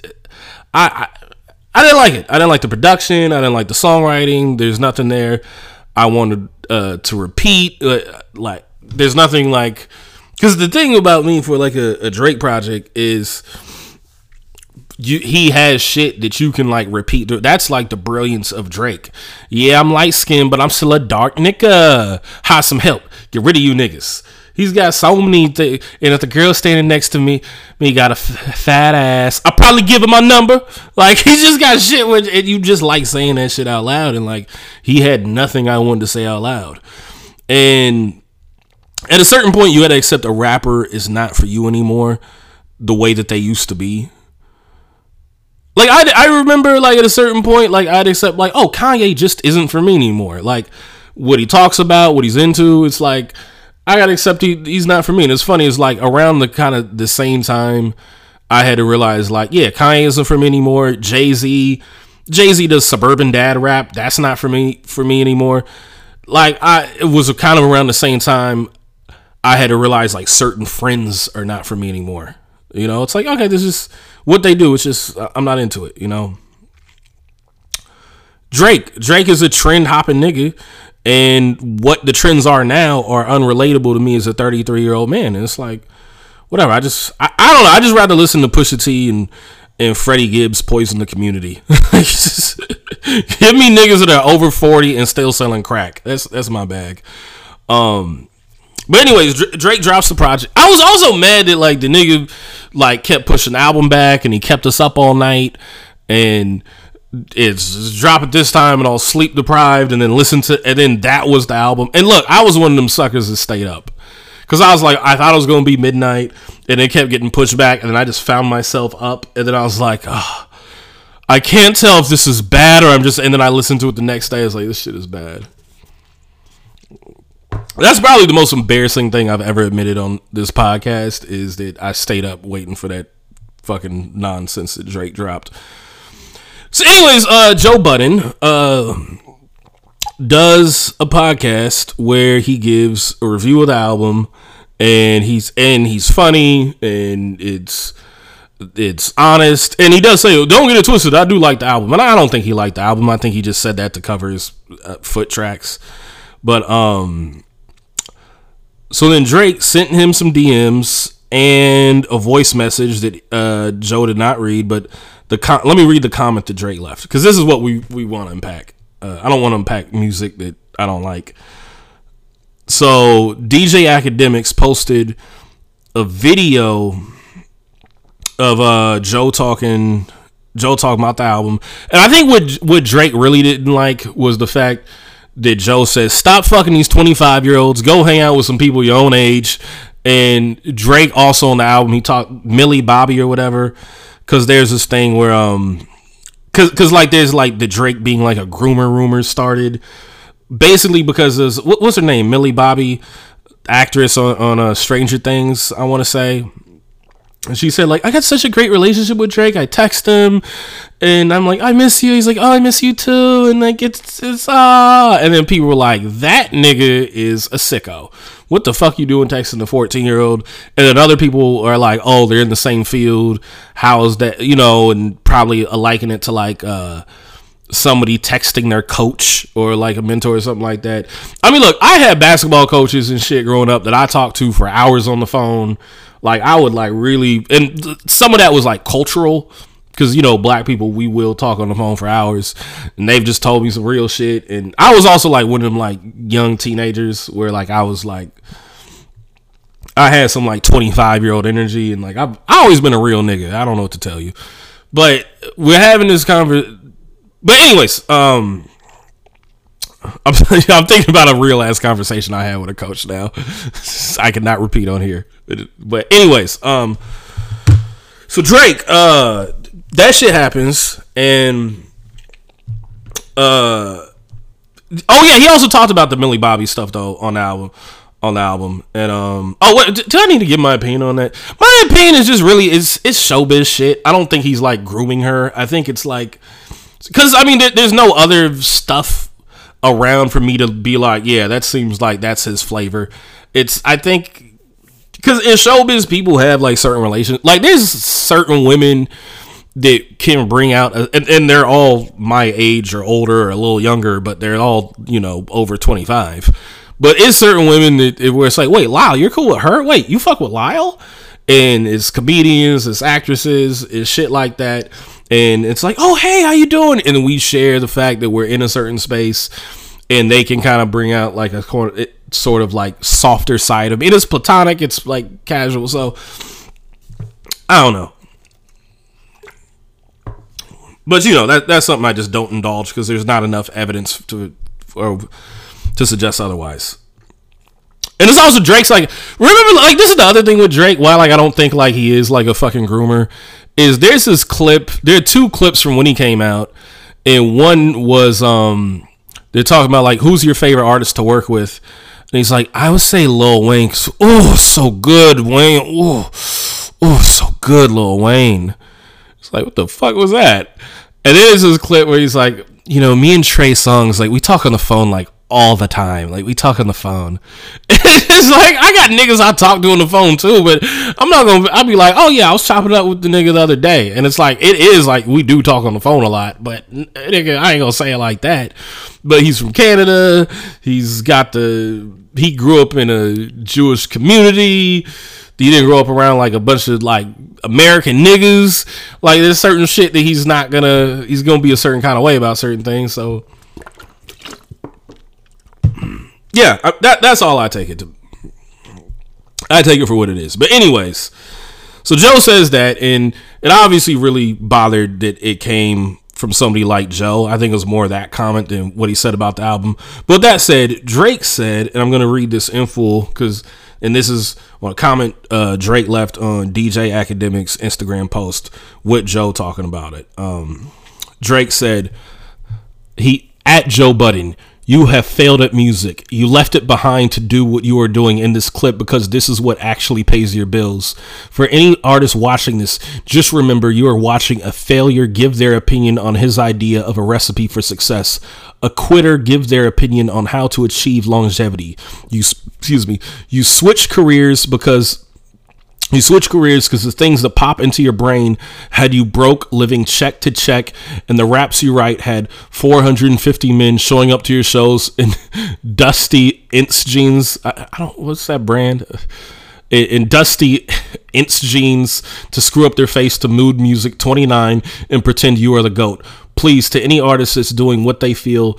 I, I I didn't like it. I didn't like the production. I didn't like the songwriting. There's nothing there. I wanted uh, to repeat. Uh, like there's nothing like because the thing about me for like a, a Drake project is you he has shit that you can like repeat. That's like the brilliance of Drake. Yeah, I'm light skinned, but I'm still a dark nigga. Hire some help. Get rid of you niggas. He's got so many things. And if the girl standing next to me, me got a f- fat ass, I'll probably give him my number. Like, he just got shit with, and you just like saying that shit out loud. And like, he had nothing I wanted to say out loud. And at a certain point, you had to accept a rapper is not for you anymore the way that they used to be. Like I, I remember like at a certain point, like I'd accept like, oh, Kanye just isn't for me anymore. Like what he talks about, what he's into, it's like I gotta accept he, he's not for me. And it's funny, it's like around the kind of the same time I had to realize like, yeah, Kanye isn't for me anymore. Jay Z, Jay Z does suburban dad rap. That's not for me for me anymore. Like I, it was kind of around the same time I had to realize like certain friends are not for me anymore. You know, it's like okay, this is what they do. It's just I'm not into it. You know. Drake, Drake is a trend hopping nigga, and what the trends are now are unrelatable to me as a 33 year old man. And it's like, whatever. I just I, I don't know. I just rather listen to Pusha T and and Freddie Gibbs poison the community. give me niggas that are over 40 and still selling crack. That's that's my bag. Um, but anyways, Drake drops the project. I was also mad that like the nigga like kept pushing the album back and he kept us up all night and it's drop it this time and I'll sleep deprived and then listen to and then that was the album. And look, I was one of them suckers that stayed up. Cause I was like, I thought it was gonna be midnight, and it kept getting pushed back, and then I just found myself up, and then I was like, oh, I can't tell if this is bad or I'm just. And then I listened to it the next day. I was like, this shit is bad. That's probably the most embarrassing thing I've ever admitted on this podcast is that I stayed up waiting for that fucking nonsense that Drake dropped. So, anyways, uh, Joe Budden uh, does a podcast where he gives a review of the album, and he's and he's funny, and it's it's honest, and he does say, "Don't get it twisted." I do like the album, and I don't think he liked the album. I think he just said that to cover his uh, foot tracks. But um, so then Drake sent him some DMs and a voice message that uh, Joe did not read, but the com- let me read the comment that Drake left because this is what we we want to unpack. Uh, I don't want to unpack music that I don't like. So DJ Akademiks posted a video of uh, Joe talking Joe talking about the album, and I think what what Drake really didn't like was the fact that Joe says, "Stop fucking these twenty five year olds. Go hang out with some people your own age." And Drake also on the album he talked Millie Bobby or whatever, because there's this thing where um, cause cause like there's like the Drake being like a groomer rumor started, basically because there's what, what's her name Millie Bobby, actress on on uh, Stranger Things I want to say and she said, like, I got such a great relationship with Drake. I text him and I'm like, I miss you. He's like, Oh, I miss you too. And like it's it's ah and then people were like, That nigga is a sicko. What the fuck you doing texting the 14 year old? And then other people are like, Oh, they're in the same field. How is that you know, and probably liken it to like uh somebody texting their coach or like a mentor or something like that. I mean, look, I had basketball coaches and shit growing up that I talked to for hours on the phone like I would like really, and some of that was like cultural because you know black people we will talk on the phone for hours and they've just told me some real shit and i was also like one of them like young teenagers where like i was like i had some like 25 year old energy and like i've I always been a real nigga i don't know what to tell you but we're having this conversation but anyways um I'm, I'm thinking about a real ass conversation I had with a coach now. I cannot repeat on here. But anyways, um so Drake, uh that shit happens and uh oh yeah, he also talked about the Millie Bobby stuff though on the album on the album. And um oh what do I need to give my opinion on that? My opinion is just really it's it's showbiz shit. I don't think he's like grooming her. I think it's like cuz I mean there, there's no other stuff around for me to be like, yeah, that seems like that's his flavor. It's I think because in showbiz people have like certain relations. Like there's certain women that can bring out, and, and they're all my age or older or a little younger, but they're all you know over twenty five. But it's certain women that where it's like, wait, Lyall, you're cool with her? Wait, you fuck with Lyall? And it's comedians, it's actresses, it's shit like that and it's like, oh hey, how you doing? And we share the fact that we're in a certain space, and they can kind of bring out like a sort of like softer side of it. It's platonic, it's like casual, so I don't know. But you know that that's something I just don't indulge because there's not enough evidence to or to suggest otherwise. And it's also Drake's like remember like this is the other thing with Drake why like I don't think like he is like a fucking groomer is there's this clip. There are two clips from when he came out, and one was um they're talking about like who's your favorite artist to work with, and he's like I would say Lil Wayne. Oh, so good, Wayne. Oh, oh, so good, Lil Wayne. It's like what the fuck was that? And then there's this clip where he's like, you know, me and Trey Songz like we talk on the phone like all the time. Like we talk on the phone. it's like I got niggas I talk to on the phone too, but I'm not gonna. I'll be like, oh yeah, I was chopping up with the nigga the other day, and it's like it is like we do talk on the phone a lot, but nigga, I ain't gonna say it like that. But he's from Canada. He's got the. He grew up in a Jewish community. He didn't grow up around like a bunch of like American niggas. Like there's certain shit that he's not gonna. He's gonna be a certain kind of way about certain things. So yeah, that that's all I take it to. I take it for what it is. But anyways, so Joe says that, and it obviously really bothered that it came from somebody like Joe. I think it was more that comment than what he said about the album. But that said, Drake said, and I'm going to read this in full because, and this is a comment uh, Drake left on DJ Akademiks Instagram post with Joe talking about it. Um, Drake said, he at Joe Budden, You have failed at music. You left it behind to do what you are doing in this clip because this is what actually pays your bills. For any artist watching this, just remember you are watching a failure give their opinion on his idea of a recipe for success. A quitter give their opinion on how to achieve longevity. You excuse me, you switch careers because you switch careers because the things that pop into your brain had you broke living check to check, and the raps you write had 450 men showing up to your shows in dusty Enyce jeans. I, I don't, what's that brand? In, dusty Enyce jeans to screw up their face to Mood Muzik 29 and pretend you are the GOAT. Please, to any artist that's doing what they feel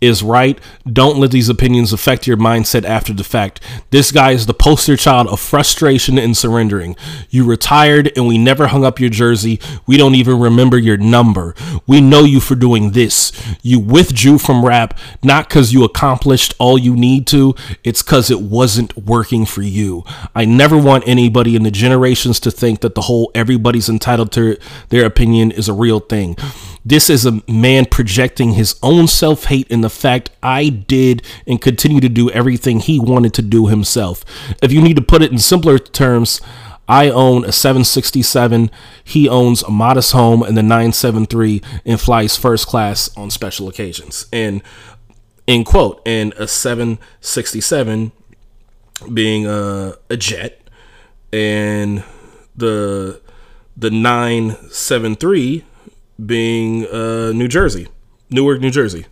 is right. Don't let these opinions affect your mindset after the fact. This guy is the poster child of frustration and surrendering. You retired and we never hung up your jersey. We don't even remember your number. We know you for doing this. You withdrew from rap not because you accomplished all you need to, it's because it wasn't working for you. I never want anybody in the generations to think that the whole everybody's entitled to their opinion is a real thing. This is a man projecting his own self hate in the fact I did and continue to do everything he wanted to do himself. If you need to put it in simpler terms, I own a 767. He owns a modest home and the 973 and flies first class on special occasions. And in quote, and a 767 being a, a jet and the the 973 being uh, New Jersey, Newark, New Jersey.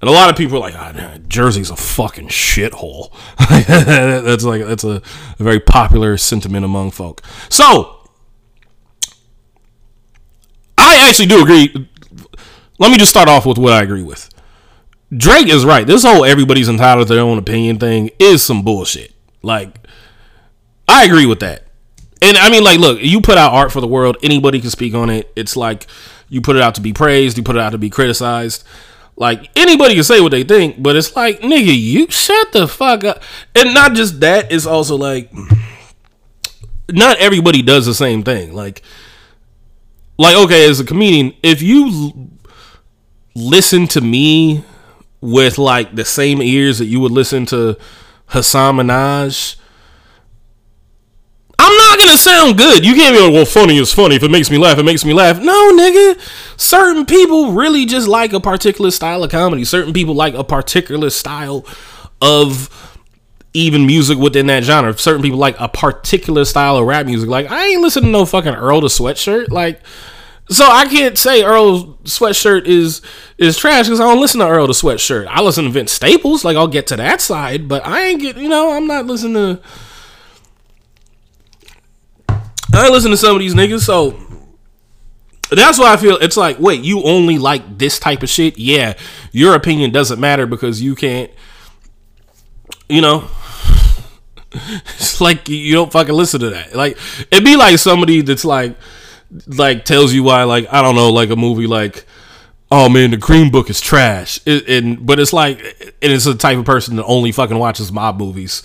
And a lot of people are like, oh, Jersey's a fucking shithole. that's like that's a, a very popular sentiment among folk. So I actually do agree. Let me just start off with what I agree with. Drake is right. This whole everybody's entitled to their own opinion thing is some bullshit. Like, I agree with that. And I mean, like, look, you put out art for the world, anybody can speak on it. It's like you put it out to be praised, you put it out to be criticized. Like anybody can say what they think, but it's like, nigga, you shut the fuck up. And not just that, it's also like not everybody does the same thing. Like like okay, as a comedian, if you listen to me with like the same ears that you would listen to Hasan Minhaj, I'm not gonna sound good. You can't be like, well, funny is funny. If it makes me laugh, it makes me laugh. No, nigga. Certain people really just like a particular style of comedy. Certain people like a particular style of even music within that genre. Certain people like a particular style of rap music. Like, I ain't listening to no fucking Earl the Sweatshirt. Like, so I can't say Earl Sweatshirt is is trash because I don't listen to Earl the Sweatshirt. I listen to Vince Staples. Like, I'll get to that side, but I ain't get, you know, I'm not listening to I listen to some of these niggas, so that's why I feel it's like, wait, you only like this type of shit? Yeah, your opinion doesn't matter because you can't, you know. It's like you don't fucking listen to that. Like it'd be like somebody that's like, like tells you why, like I don't know, like a movie like oh man, the Green Book is trash. It, and but it's like, and it's the type of person that only fucking watches mob movies.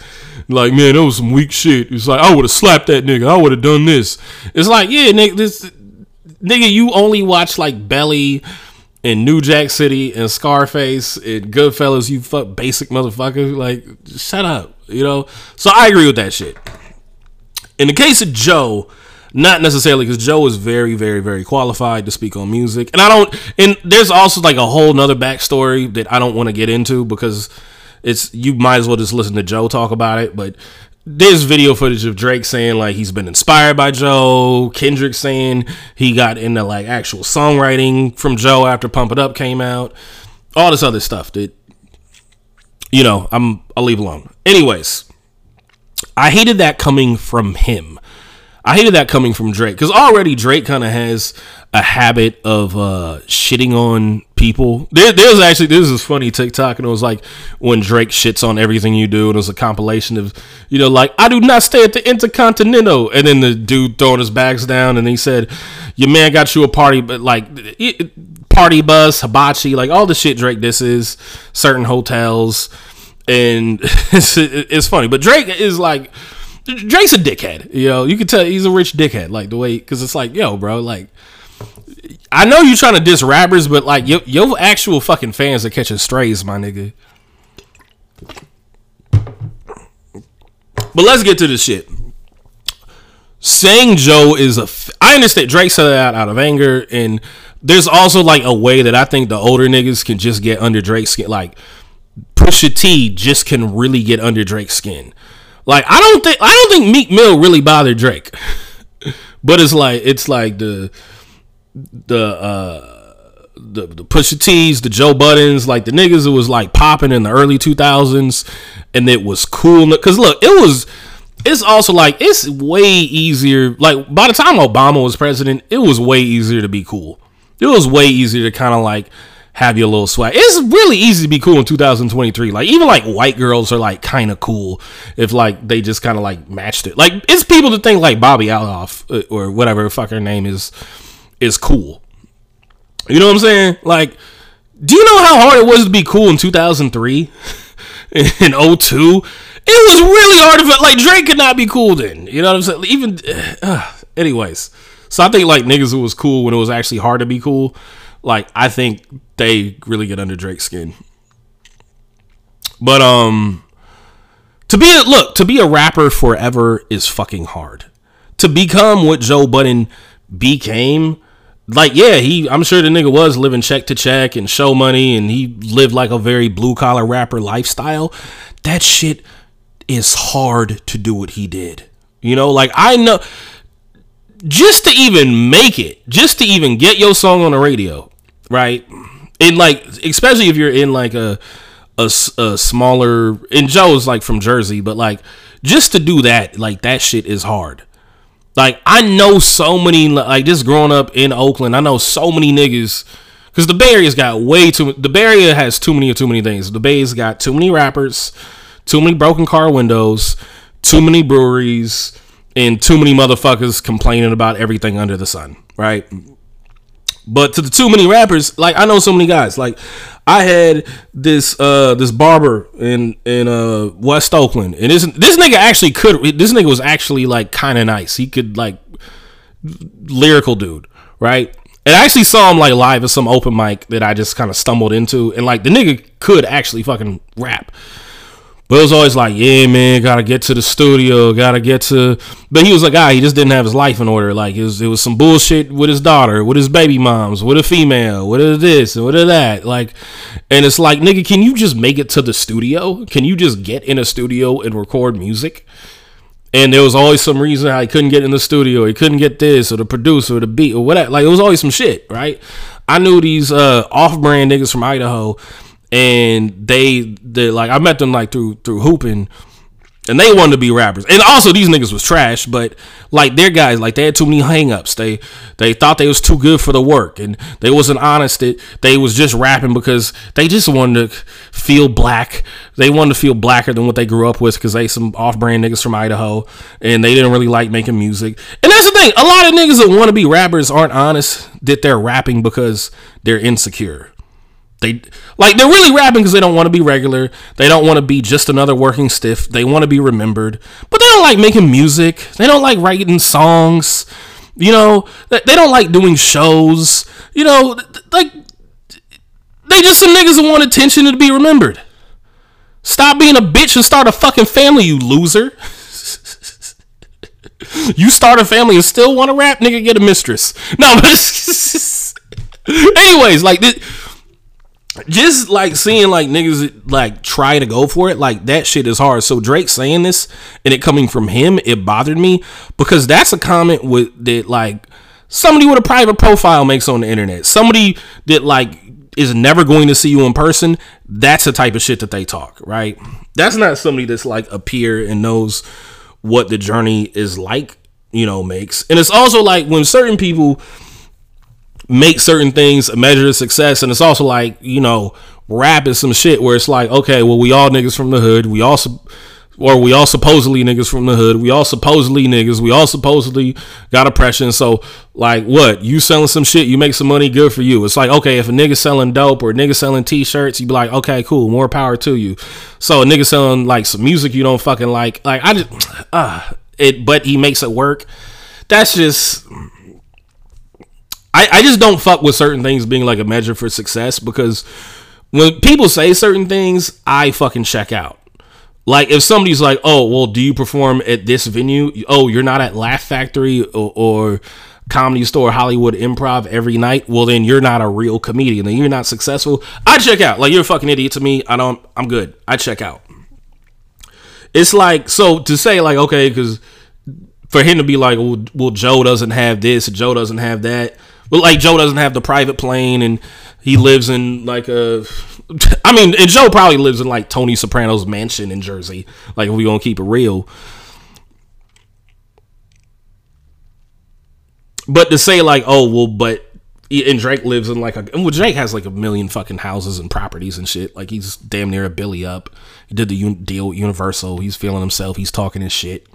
Like, man, that was some weak shit. It's like I would have slapped that nigga. I would have done this. It's like, yeah, nigga, this nigga, you only watch like Belly and New Jack City and Scarface and Goodfellas. You fuck basic motherfucker. Like, shut up. You know. So I agree with that shit. In the case of Joe not necessarily because Joe is very, very, very qualified to speak on music, and I don't. And there's also like a whole nother backstory that I don't want to get into because it's you might as well just listen to Joe talk about it. But there's video footage of Drake saying like he's been inspired by Joe, Kendrick saying he got into like actual songwriting from Joe after Pump It Up came out, all this other stuff that you know I'm I'll leave alone. Anyways, I hated that coming from him. I hated that coming from Drake because already Drake kind of has a habit of uh, shitting on people. There, there's actually this is funny TikTok and it was like when Drake shits on everything you do and it was a compilation of you know like I do not stay at the Intercontinental and then the dude throwing his bags down and he said your man got you a party but like party bus hibachi like all the shit Drake this is certain hotels and it's, it's funny but Drake is like Drake's a dickhead. You know, you can tell he's a rich dickhead. Like the way, because it's like, yo, bro, like, I know you're trying to diss rappers, but like your your actual fucking fans are catching strays, my nigga. But let's get to the shit. Saying Joe is a. F- I understand Drake said that out of anger, and there's also like a way that I think the older niggas can just get under Drake's skin. Like Pusha T just can really get under Drake's skin. Like I don't think I don't think Meek Mill really bothered Drake, but it's like it's like the the uh the, the Pusha T's, the Joe Buddens, like the niggas it was like popping in the early 2000s and it was cool cuz look, it was it's also like it's way easier like by the time Obama was president, it was way easier to be cool. It was way easier to kind of like have your little swag. It's really easy to be cool in 2023. Like even like white girls are like kind of cool if like they just kind of like matched it. Like it's people to think like Bobbi Althoff uh, or whatever fuck her name is is cool. You know what I'm saying? Like, do you know how hard it was to be cool in 2003 in 02? It was really hard to like Drake could not be cool then. You know what I'm saying? Even uh, anyways. So I think like niggas who was cool when it was actually hard to be cool like I think they really get under Drake's skin. But um to be a look, to be a rapper forever is fucking hard. To become what Joe Budden became, like yeah, he I'm sure the nigga was living check to check and show money and he lived like a very blue collar rapper lifestyle. That shit is hard to do what he did. You know, like I know just to even make it, just to even get your song on the radio, right? In like, especially if you're in like a a, a smaller. And Joe's like from Jersey, but like just to do that, like that shit is hard. Like I know so many, like just growing up in Oakland, I know so many niggas. Cause the Bay Area's got way too. The Bay Area has too many too many things. The Bay's got too many rappers, too many broken car windows, too many breweries, and too many motherfuckers complaining about everything under the sun. Right? But to the too many rappers, like I know so many guys. Like I had this uh this barber in in uh West Oakland, and this this nigga actually could. This nigga was actually like kind of nice. He could like lyrical dude, right? And I actually saw him like live at some open mic that I just kind of stumbled into, and like the nigga could actually fucking rap. But it was always like, yeah, man, gotta get to the studio, gotta get to. But he was a guy, he just didn't have his life in order. Like it was, it was some bullshit with his daughter, with his baby moms, with a female, with this and with that. Like, and it's like, nigga, can you just make it to the studio? Can you just get in a studio and record music? And there was always some reason he couldn't get in the studio. He couldn't get this or the producer or the beat or whatever. Like it was always some shit, right? I knew these uh, off-brand niggas from Idaho and they they like I met them like through through hooping and they wanted to be rappers. And also these niggas was trash, but like their guys, like they had too many hangups. They they thought they was too good for the work and they wasn't honest that they was just rapping because they just wanted to feel black. They wanted to feel blacker than what they grew up with because they some off brand niggas from Idaho and they didn't really like making music. And that's the thing, a lot of niggas that want to be rappers aren't honest that they're rapping because they're insecure. They like they're really rapping because they don't want to be regular. They don't want to be just another working stiff. They want to be remembered, but they don't like making music. They don't like writing songs. You know, they don't like doing shows. You know, like they just some niggas that want attention and to be remembered. Stop being a bitch and start a fucking family, you loser. you start a family and still want to rap, nigga. Get a mistress. No, but anyways, like this just like seeing like niggas like try to go for it, like that shit is hard. So Drake saying this and it coming from him, it bothered me because that's a comment with that like somebody with a private profile makes on the internet. Somebody that like is never going to see you in person. That's the type of shit that they talk, right? That's not somebody that's like a peer and knows what the journey is like, you know, makes. And it's also like when certain people make certain things a measure of success. And it's also like, you know, rap is some shit where it's like, okay, well, we all niggas from the hood. We also, or we all supposedly niggas from the hood. We all supposedly niggas. We all supposedly got oppression. So, like, what? You selling some shit, you make some money, good for you. It's like, okay, if a nigga selling dope or a nigga selling t shirts, you'd be like, okay, cool, more power to you. So, a nigga selling like some music you don't fucking like, like, I just, uh, it, but he makes it work. That's just, I, I just don't fuck with certain things being like a measure for success because when people say certain things, I fucking check out. Like if somebody's like, "Oh, well, do you perform at this venue? Oh, you're not at Laugh Factory or, or Comedy Store, Hollywood Improv every night. Well, then you're not a real comedian. Then you're not successful. I check out. Like you're a fucking idiot to me. I don't. I'm good. I check out. It's like so to say like okay, because for him to be like, well, well, Joe doesn't have this, Joe doesn't have that. But like Joe doesn't have the private plane, and he lives in like a. I mean, and Joe probably lives in like Tony Soprano's mansion in Jersey. Like if we gonna keep it real. But to say like, oh well, but and Drake lives in like a well, Drake has like a million fucking houses and properties and shit. Like he's damn near a Billy up. He did the deal with Universal. He's feeling himself. He's talking his shit.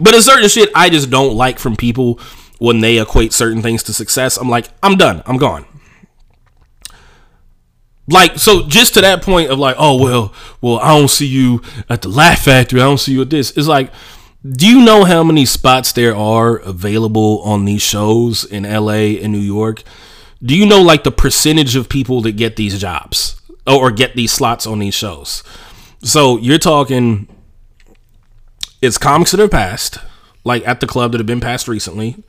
But a certain shit I just don't like from people when they equate certain things to success. I'm like, I'm done. I'm gone. Like so, just to that point of like, oh well, well, I don't see you at the Laugh Factory. I don't see you at this. It's like do you know how many spots there are available on these shows in LA and New York? Do you know like the percentage of people that get these jobs or get these slots on these shows? So you're talking it's comics that are passed, like at the club that have been passed recently.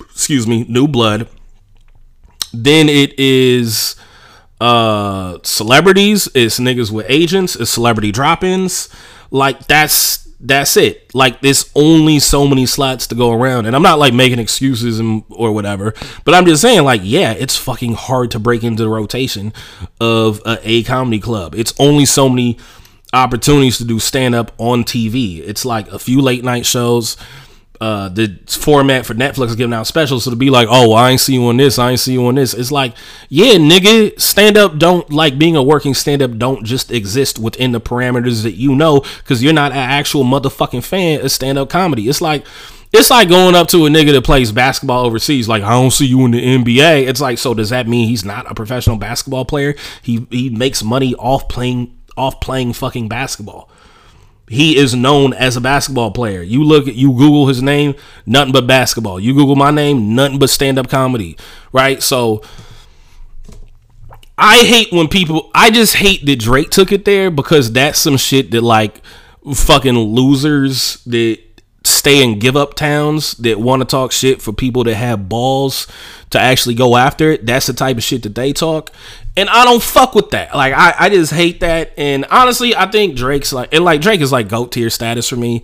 Excuse me, new blood. Then it is uh celebrities, it's niggas with agents, it's celebrity drop-ins. Like that's that's it. Like there's only so many slots to go around, and I'm not like making excuses and or whatever, but I'm just saying like yeah, it's fucking hard to break into the rotation of a, a comedy club. It's only so many opportunities to do stand up on TV. It's like a few late night shows uh, the format for Netflix is giving out specials. So to be like, oh, well, I ain't see you on this, I ain't see you on this. It's like, yeah, nigga, stand up don't like being a working stand up don't just exist within the parameters that you know because you're not an actual motherfucking fan of stand up comedy. It's like, it's like going up to a nigga that plays basketball overseas, like I don't see you in the NBA. It's like, so does that mean he's not a professional basketball player? He he makes money off playing off playing fucking basketball he is known as a basketball player. You look at you Google his name, nothing but basketball. You Google my name, nothing but stand up comedy. Right? So I hate when people I just hate that Drake took it there because that's some shit that like fucking losers that stay in give up towns that want to talk shit for people that have balls to actually go after it. That's the type of shit that they talk. And I don't fuck with that. Like I, I just hate that. And honestly, I think Drake's like and like Drake is like goat tier status for me.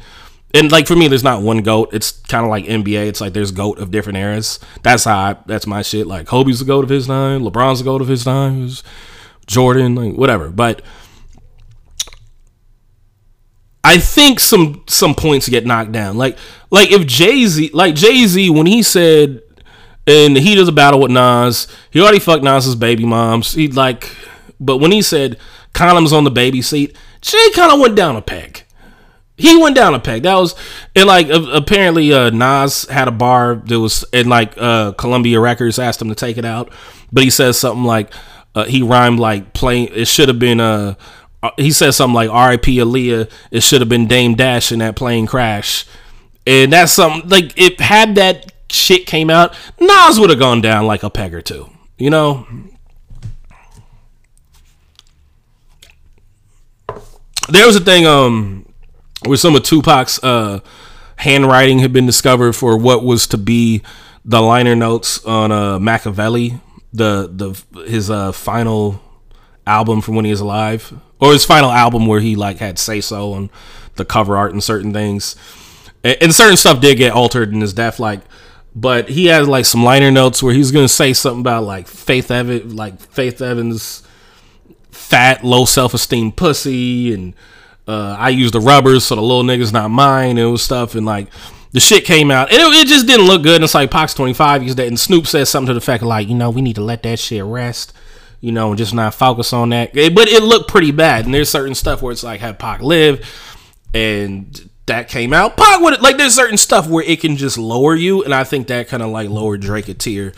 And like for me, there's not one goat. It's kind of like NBA. It's like there's goat of different eras. That's how I, that's my shit. Like Kobe's the goat of his time. LeBron's the goat of his time. Jordan, like whatever. But I think some some points get knocked down. Like like if Jay Z, like Jay Z, when he said and he does a battle with Nas. He already fucked Nas's baby moms. He like, but when he said condoms on the baby seat, Jay kind of went down a peg. He went down a peg. That was and like apparently uh, Nas had a bar that was and like uh, Columbia Records asked him to take it out, but he says something like uh, he rhymed like plane. It should have been uh he says something like R.I.P. Aaliyah. It should have been Dame Dash in that plane crash, and that's something like it had that shit came out, Nas would have gone down like a peg or two. You know? There was a thing um where some of Tupac's uh handwriting had been discovered for what was to be the liner notes on uh Makaveli, the the his uh final album from when he was alive. Or his final album where he like had say so on the cover art and certain things. And, and certain stuff did get altered in his death, like but he has like some liner notes where he's gonna say something about like Faith Evans, like Faith Evans, fat, low self esteem pussy, and uh, I use the rubbers so the little nigga's not mine and stuff, and like the shit came out and it, it just didn't look good. And it's like Pox twenty five used that, and Snoop says something to the fact of like, you know, we need to let that shit rest. You know, just not focus on that. But it looked pretty bad. And there's certain stuff where it's like, have Pac live, and that came out. Pac would like there's certain stuff where it can just lower you, and I think that kind of like lowered Drake a tier,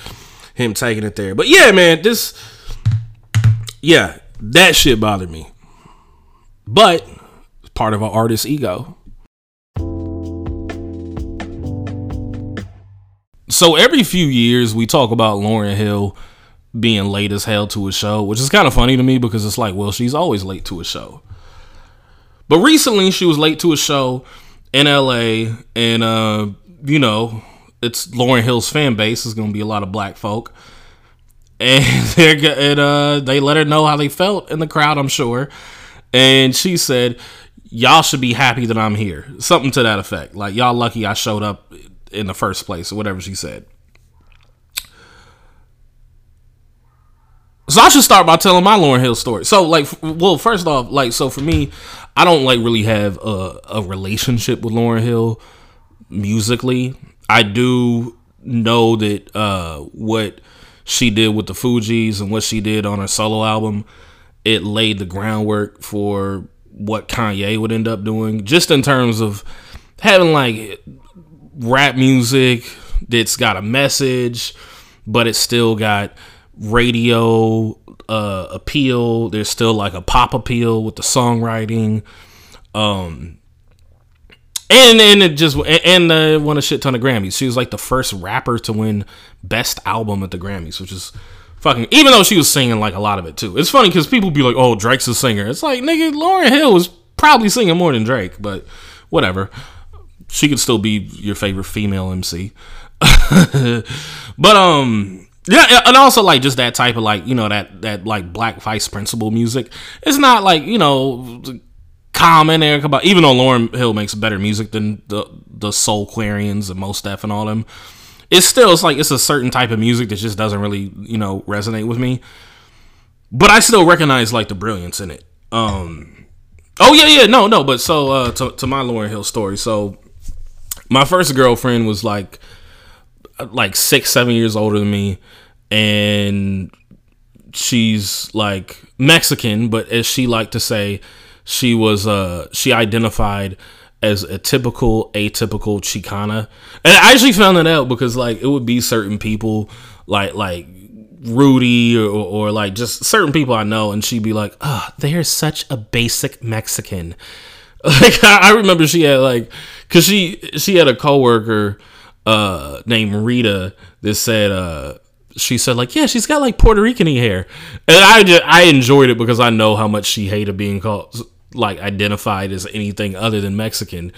him taking it there. But yeah, man, this yeah, that shit bothered me. But it's part of an artist's ego. So every few years we talk about Lauryn Hill being late as hell to a show, which is kind of funny to me because it's like, well, she's always late to a show. But recently she was late to a show in LA and uh, you know, it's Lauryn Hill's fan base is going to be a lot of black folk. And they and, uh, they let her know how they felt in the crowd, I'm sure. And she said, "Y'all should be happy that I'm here." Something to that effect. Like y'all lucky I showed up in the first place or whatever she said. So I should start by telling my Lauryn Hill story. So like, well, first off, like, so for me, I don't like really have a, a relationship with Lauryn Hill musically. I do know that uh, what she did with the Fugees and what she did on her solo album, it laid the groundwork for what Kanye would end up doing, just in terms of having like rap music that's got a message, but it's still got radio uh, appeal. There's still like a pop appeal with the songwriting. Um, and and it just and uh, won a shit ton of Grammys. She was like the first rapper to win Best Album at the Grammys, which is fucking. Even though she was singing like a lot of it too. It's funny because people be like, "Oh, Drake's a singer." It's like nigga, Lauryn Hill was probably singing more than Drake, but whatever she could still be your favorite female MC. but um yeah, and also like just that type of like you know that that like Black Vice Principal music. It's not like you know common Erykah Badu, even though Lauryn Hill makes better music than the the Soulquarians and Mos Def and all them. It's still it's like it's a certain type of music that just doesn't really you know resonate with me. But I still recognize like the brilliance in it. Um, oh yeah, yeah, no, no. But so uh, to to my Lauryn Hill story. So my first girlfriend was like like six, seven years older than me, and she's like Mexican, but as she liked to say, she was uh she identified as a typical atypical Chicana. And I actually found that out because like it would be certain people like like Rudy or, or, like just certain people I know, and she'd be like, "Oh, they're such a basic Mexican." Like I remember she had like because she she had a coworker uh named Rita that said uh she said like yeah she's got like Puerto Rican hair and I just I enjoyed it because I know how much she hated being called like identified as anything other than Mexican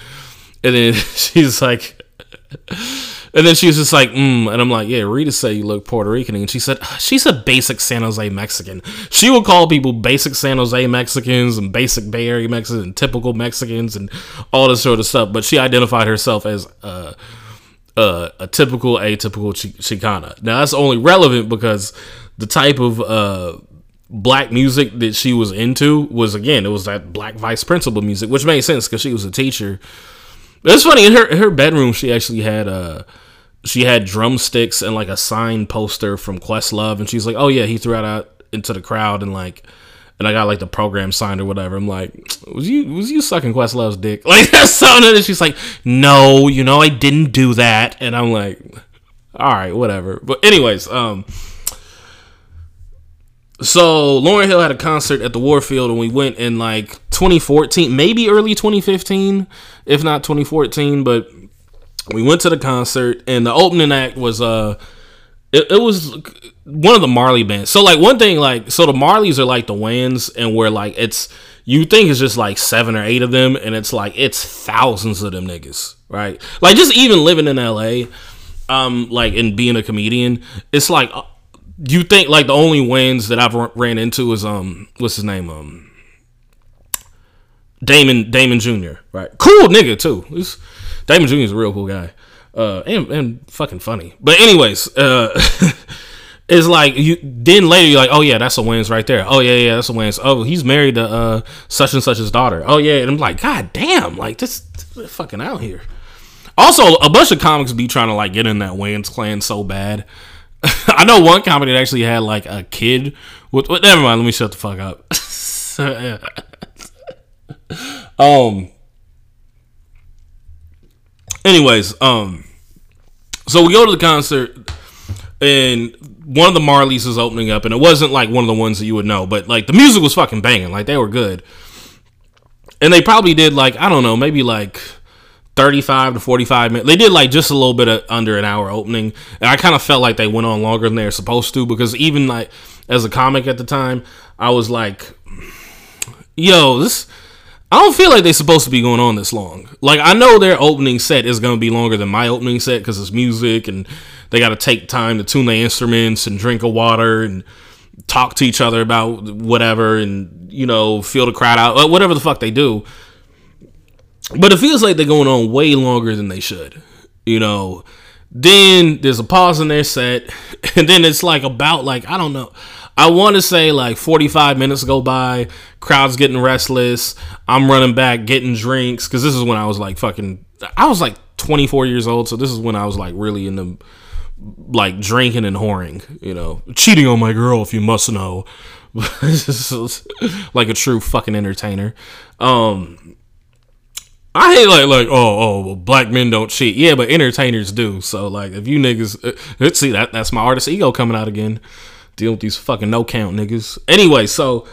and then she's like and then she was just like, mm, and I'm like, yeah, Rita said you look Puerto Rican, and she said she's a basic San Jose Mexican. She would call people basic San Jose Mexicans and basic Bay Area Mexicans and typical Mexicans and all this sort of stuff. But she identified herself as uh, uh, a typical atypical Chicana. Now that's only relevant because the type of uh, black music that she was into was again it was that black vice principal music, which made sense because she was a teacher it's funny in her in her bedroom. She actually had uh she had drumsticks and like a signed poster from Questlove, and she's like, "Oh yeah, he threw it out into the crowd and like." And I got like the program signed or whatever. I'm like, was you was you sucking Questlove's dick? Like that's something. And she's like, no, you know I didn't do that. And I'm like, all right, whatever. But anyways, um, so Lauryn Hill had a concert at the Warfield, and we went in like 2014, maybe early 2015, if not 2014. But we went to the concert, and the opening act was uh, it, it was one of the Marley bands. So like one thing, like so the Marleys are like the Wayans, and where like it's you think it's just like seven or eight of them, and it's like it's thousands of them niggas, right? Like just even living in LA, um, like and being a comedian, it's like you think like the only Wayans that I've ran into is um what's his name um Damon Damon Jr. Right, cool nigga too. He's, Damon Jr. is a real cool guy, uh, and and fucking funny. But anyways, uh, it's like you then later you're like, oh yeah, that's a Wayans right there. Oh yeah, yeah, that's a Wayans. Oh, he's married to uh such and such's daughter. Oh yeah, and I'm like, god damn, like this, this fucking out here. Also, a bunch of comics be trying to like get in that Wayans clan so bad. I know one comedy that actually had like a kid with. Never mind. Let me shut the fuck up. um. Anyways, um. So we go to the concert, and one of the Marleys is opening up, and it wasn't like one of the ones that you would know, but like the music was fucking banging. Like they were good, and they probably did like I don't know, maybe like 35 to 45 minutes. They did like just a little bit of under an hour opening. And I kind of felt like they went on longer than they were supposed to because even like as a comic at the time, I was like, yo, this. I don't feel like they're supposed to be going on this long. Like I know their opening set is going to be longer than my opening set because it's music and they got to take time to tune their instruments and drink a water and talk to each other about whatever and you know feel the crowd out uh, whatever the fuck they do. But it feels like they're going on way longer than they should you know. Then there's a pause in their set and then it's like about like i don't know i want to say like 45 minutes go by crowd's getting restless i'm running back getting drinks because this is when i was like fucking i was like 24 years old so this is when i was like really in the like drinking and whoring, you know, cheating on my girl if you must know, like a true fucking entertainer. Um, I hate like like oh oh well, black men don't cheat, yeah, but entertainers do. So like if you niggas, uh, see that that's my artist ego coming out again, dealing with these fucking no count niggas. Anyway, so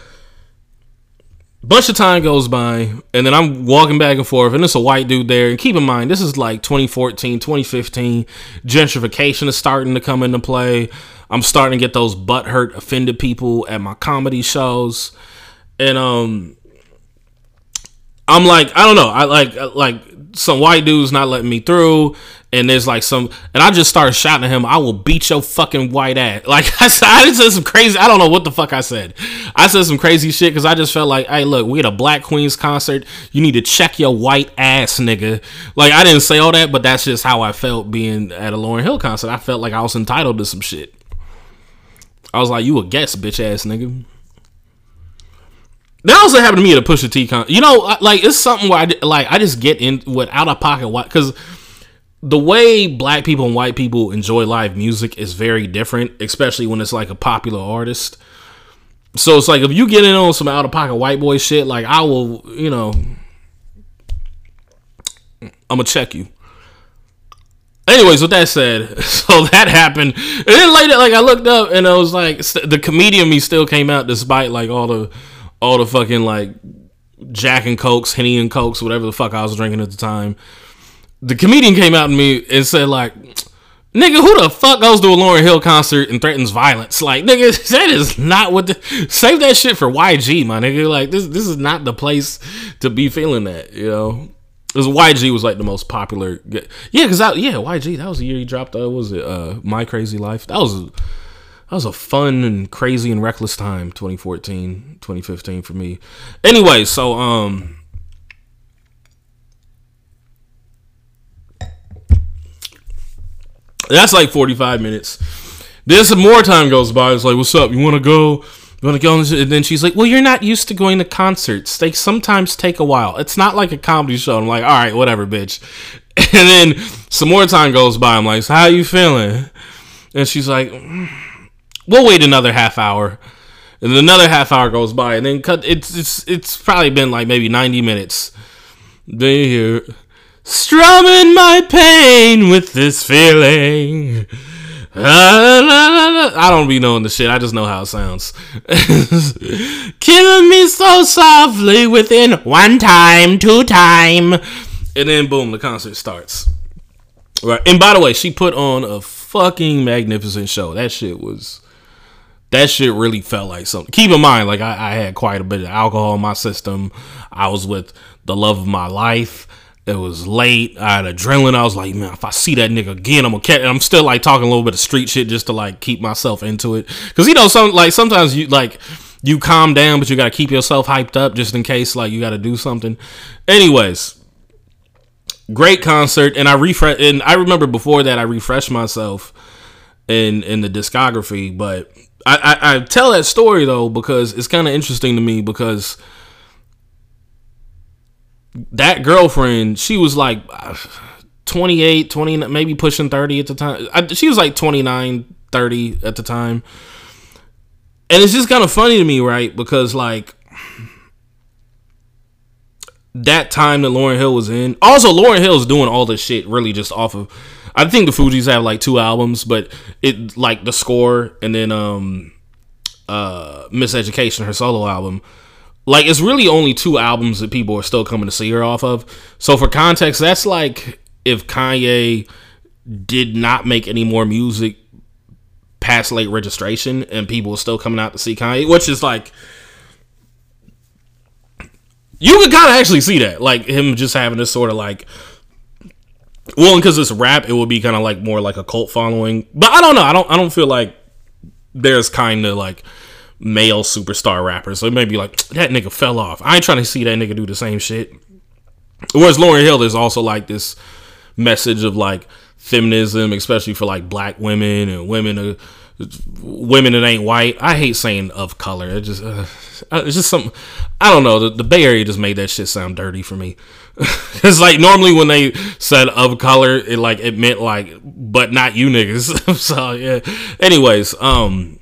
bunch of time goes by and then i'm walking back and forth and there's a white dude there. And keep in mind this is like 2014 2015 gentrification is starting to come into play. I'm starting to get those butthurt offended people at my comedy shows. And um i'm like i don't know. I like like some white dudes not letting me through and there's like some, and I just started shouting at him, I will beat your fucking white ass. Like I said, I said some crazy, I don't know what the fuck I said. I said some crazy shit because I just felt like, hey, look, we had a Black Queens concert. You need to check your white ass, nigga. Like I didn't say all that, but that's just how I felt being at a Lauryn Hill concert. I felt like I was entitled to some shit. I was like, you a guest, bitch ass nigga. That also happened to me at a Pusha T concert. You know, like it's something where I like I just get in with out of pocket white because the way black people and white people enjoy live music is very different, especially when it's like a popular artist. So it's like if you get in on some out of pocket white boy shit, like I will, you know, I'm gonna check you. Anyways, with that said, so that happened, and then later, like I looked up and I was like, the comedian me still came out despite like all the, all the fucking like Jack and Cokes, Henny and Cokes, whatever the fuck I was drinking at the time the comedian came out to me and said like nigga who the fuck goes to a Lauryn Hill concert and threatens violence? Like nigga that is not what the, save that shit for YG my nigga. Like this this is not the place to be feeling that you know? Because YG was like the most popular yeah because I yeah YG that was the year he dropped uh was it uh My Krazy Life? That was that was a fun and crazy and reckless time 2014 2015 for me. Anyway so um That's like 45 minutes. Then some more time goes by. It's like, what's up? You want to go? You want to go? And then she's like, well, you're not used to going to concerts. They sometimes take a while. It's not like a comedy show. I'm like, all right, whatever, bitch. And then some more time goes by. I'm like, so how you feeling? And she's like, mm, we'll wait another half hour. And another half hour goes by, and then cut. It's it's it's probably been like maybe 90 minutes. Then you hear strumming my pain with this feeling. Ah, I don't be knowing the shit. I just know how it sounds. Killing me so softly within one time, two time. And then boom, the concert starts. Right. And by the way, she put on a fucking magnificent show. That shit was that shit really felt like something. Keep in mind, like I, I had quite a bit of alcohol in my system. I was with the love of my life. It was late. I had adrenaline. I was like, man, if I see that nigga again, I'm gonna catch. And I'm still like talking a little bit of street shit just to like keep myself into it. Cause you know, some like sometimes you like you calm down, but you gotta keep yourself hyped up just in case like you gotta do something. Anyways, great concert, and I refresh. And I remember before that I refreshed myself in in the discography, but I, I, I tell that story though because it's kind of interesting to me because that girlfriend, she was like 28, 20, maybe pushing 30 at the time. I, she was like 29, 30 at the time. And it's just kind of funny to me, right? Because like that time that Lauryn Hill was in. Also, Lauryn Hill is doing all this shit really just off of. I think the Fugees have like two albums, but it like the score and then um uh Miseducation, her solo album like it's really only two albums that people are still coming to see her off of. So for context, that's like if Kanye did not make any more music past late registration and people were still coming out to see Kanye, which is like you could kind of actually see that, like him just having this sort of like well, because it's rap, it would be kind of like more like a cult following. But I don't know. I don't. I don't feel like there's kind of like male superstar rappers. So it may be like that nigga fell off. I ain't trying to see that nigga do the same shit. Whereas Lauryn Hill, there's also like this message of like feminism, especially for like black women and women. Uh, women that ain't white. I hate saying of color. It just uh, it's just something. I don't know. The, the, Bay Area just made that shit sound dirty for me. it's like normally when they said of color, it like it meant like, but not you niggas. so yeah. Anyways, um,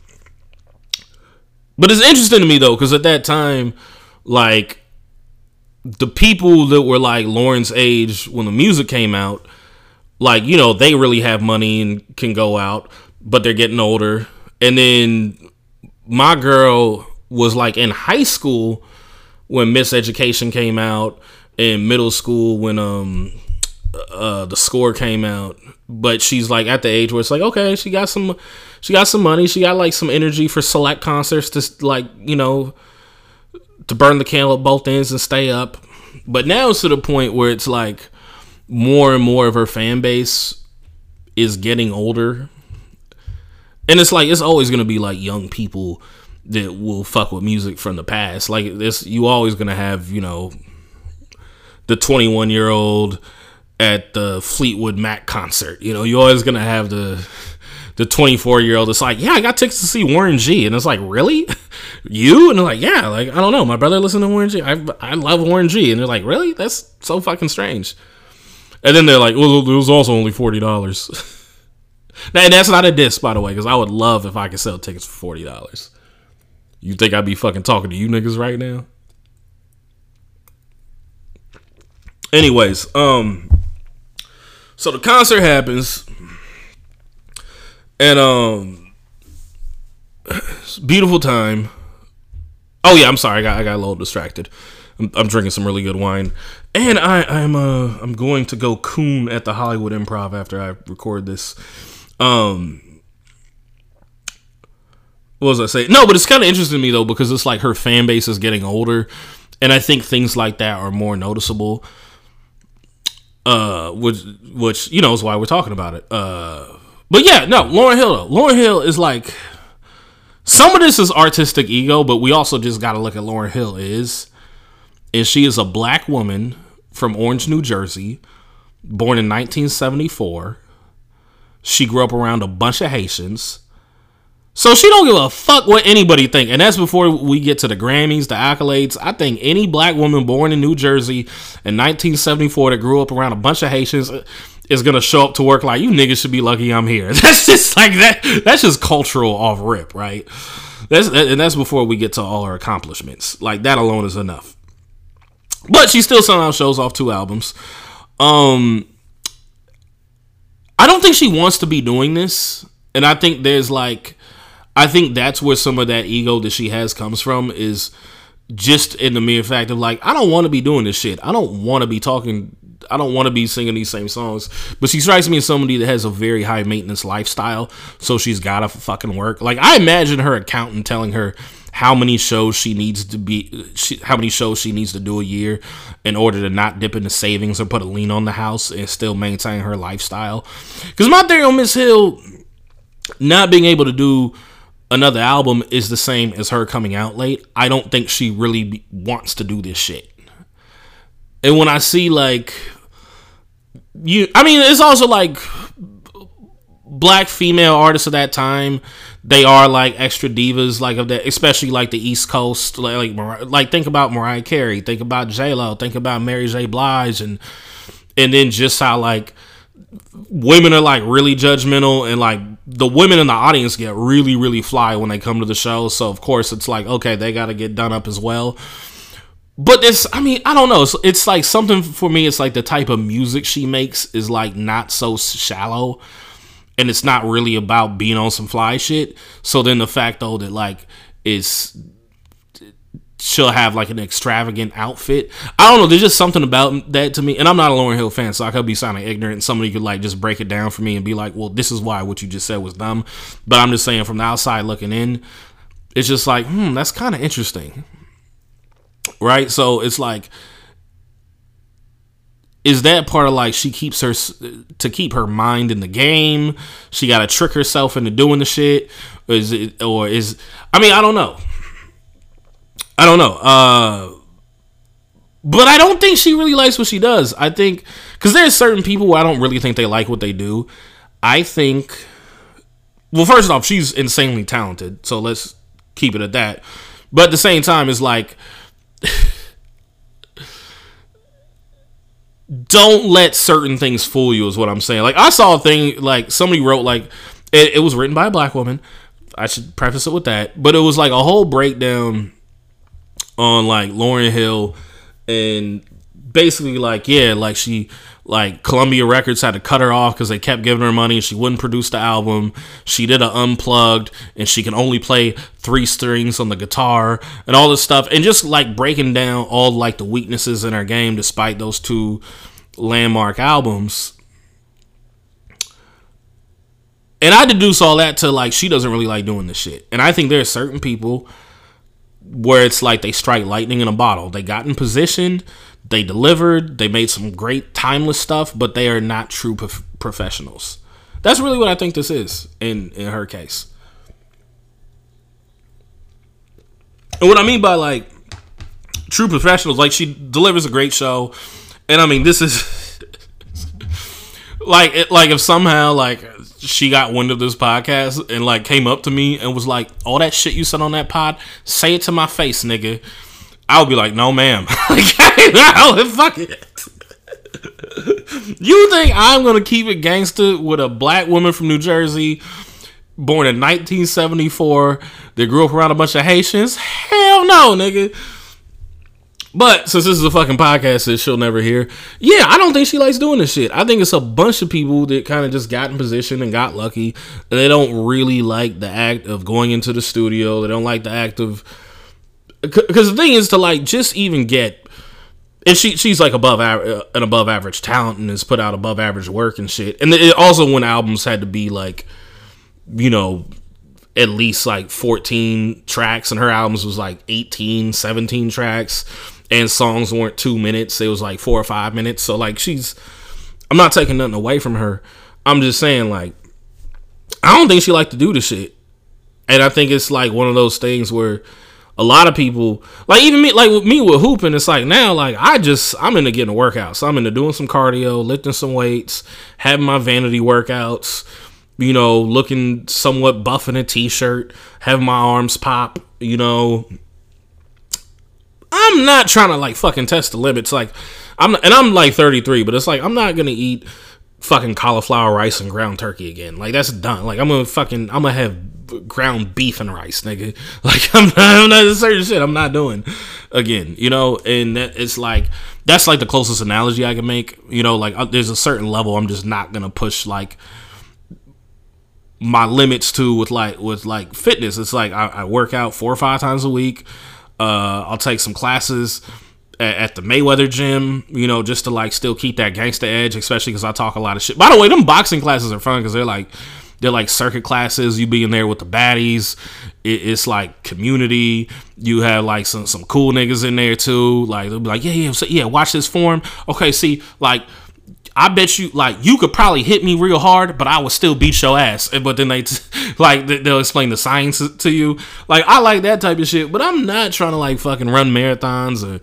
but it's interesting to me though, because at that time, like the people that were like Lauryn's age when the music came out, like you know they really have money and can go out, but they're getting older. And then my girl was like in high school when Miseducation came out, in middle school when um uh the score came out but she's like at the age where it's like okay she got some she got some money. She got like some energy for select concerts to like you know to burn the candle at both ends and stay up. But now it's to the point where it's like more and more of her fan base is getting older. And it's like it's always gonna be like young people that will fuck with music from the past. Like this you always gonna have you know the 21 year old at the Fleetwood Mac concert. You know, you're always gonna have the the 24 year old. It's like, yeah, I got tickets to see Warren G, and it's like, really, you? And they're like, yeah, like I don't know, my brother listened to Warren G. I I love Warren G, and they're like, really? That's so fucking strange. And then they're like, well, it was also only forty dollars. and that's not a diss, by the way, because I would love if I could sell tickets for forty dollars. You think I'd be fucking talking to you niggas right now? Anyways, um, so the concert happens, and um, beautiful time. Oh yeah, I'm sorry, I got I got a little distracted. I'm, I'm drinking some really good wine, and I I'm uh I'm going to go coon at the Hollywood Improv after I record this. Um, what was I say? No, but it's kind of interesting to me though because it's like her fan base is getting older, and I think things like that are more noticeable uh, which which you know is why we're talking about it. Uh, but yeah, no, Lauryn Hill. Lauryn Hill is like some of this is artistic ego, but we also just got to look at Lauryn Hill is is she is a black woman from Orange, New Jersey, born in 1974. She grew up around a bunch of Haitians. So she don't give a fuck what anybody think. And that's before we get to the Grammys, the accolades. I think any black woman born in New Jersey in 1974 that grew up around a bunch of Haitians is gonna show up to work like you niggas should be lucky I'm here. That's just like that. That's just cultural off rip, right? That's and that's before we get to all her accomplishments. Like that alone is enough. But she still somehow shows off two albums. Um, I don't think she wants to be doing this, and I think there's like I think that's where some of that ego that she has comes from is just in the mere fact of like I don't want to be doing this shit. I don't want to be talking. I don't want to be singing these same songs. But she strikes me as somebody that has a very high maintenance lifestyle, so she's got to fucking work. Like I imagine her accountant telling her how many shows she needs to be, she, how many shows she needs to do a year in order to not dip into savings or put a lien on the house and still maintain her lifestyle. Because my theory on Miss Hill not being able to do another album is the same as her coming out late. I don't think she really wants to do this shit. And when I see like you I mean it's also like black female artists of that time they are like extra divas like of that especially like the east coast like like, like think about mariah carey think about j-lo think about mary j. Blige and and then just how like women are like really judgmental and like the women in the audience get really really fly when they come to the show so of course it's like okay they got to get done up as well but it's i mean i don't know it's, it's like something for me it's like the type of music she makes is like not so shallow and it's not really about being on some fly shit so then the fact though that like it's she'll have like an extravagant outfit. I don't know. There's just something about that to me. And I'm not a Lauryn Hill fan, so I could be sounding ignorant. Somebody could like just break it down for me and be like, well, this is why what you just said was dumb. But I'm just saying from the outside looking in, it's just like, hmm, that's kind of interesting. Right? So it's like, is that part of like she keeps her to keep her mind in the game? She got to trick herself into doing the shit, or is it, or is I mean, I don't know. I don't know. Uh, but I don't think she really likes what she does. I think because there's certain people I don't really think they like what they do. I think, well, first off, she's insanely talented, so let's keep it at that. But at the same time, it's like, don't let certain things fool you. Is what I'm saying. Like I saw a thing, like somebody wrote, like it, it was written by a black woman. I should preface it with that, but it was like a whole breakdown on like Lauryn Hill and basically like yeah like she like Columbia Records had to cut her off because they kept giving her money and she wouldn't produce the album. She did an unplugged and she can only play three strings on the guitar and all this stuff and just like breaking down all like the weaknesses in her game despite those two landmark albums. And I deduce all that to like she doesn't really like doing this shit. And I think there are certain people where it's like they strike lightning in a bottle. They got in position, they delivered, they made some great timeless stuff, but they are not true prof- professionals. That's really what I think this is in in her case. And what I mean by like true professionals, like she delivers a great show, and I mean this is like it, like if somehow like she got wind of this podcast and like came up to me and was like, "All that shit you said on that pod, say it to my face, nigga." I would be like, "No, ma'am." like, fuck it. you think I'm gonna keep it gangster with a black woman from New Jersey, born in 1974, that grew up around a bunch of Haitians? Hell no, nigga. But since this is a fucking podcast that she'll never hear, yeah, I don't think she likes doing this shit. I think it's a bunch of people that kind of just got in position and got lucky. They don't really like the act of going into the studio. They don't like the act of because the thing is to like just even get and she she's like above average, an above average talent and has put out above average work and shit. And it also when albums had to be like, you know, at least like 14 tracks and her albums was like 18 17 tracks and songs weren't two minutes it was like four or five minutes so like she's i'm not taking nothing away from her i'm just saying like i don't think she like to do the shit and i think it's like one of those things where a lot of people like even me like with me with hooping it's like now like i just i'm into getting a workout so i'm into doing some cardio lifting some weights having my vanity workouts you know looking somewhat buff in a t-shirt having my arms pop you know I'm not trying to like fucking test the limits. Like, I'm and I'm like 33, but it's like I'm not gonna eat fucking cauliflower rice and ground turkey again. Like that's done. Like I'm gonna fucking I'm gonna have ground beef and rice, nigga. Like I'm not, I'm not certain shit. I'm not doing again. You know, and it's like that's like the closest analogy I can make. You know, like uh, there's a certain level I'm just not gonna push like my limits to with like with like fitness. It's like I, I work out four or five times a week. Uh, I'll take some classes at, at, the Mayweather gym, you know, just to like still keep that gangster edge, especially because I talk a lot of shit. By the way, them boxing classes are fun because they're like they're like circuit classes. You be in there with the baddies. It, it's like community. You have like some some cool niggas in there too. Like they'll be like, yeah, yeah, so, yeah. Watch this form. Okay, see, like I bet you like you could probably hit me real hard, but I would still beat your ass. But then they t- like they'll explain the science to you. Like I like that type of shit, but I'm not trying to like fucking run marathons or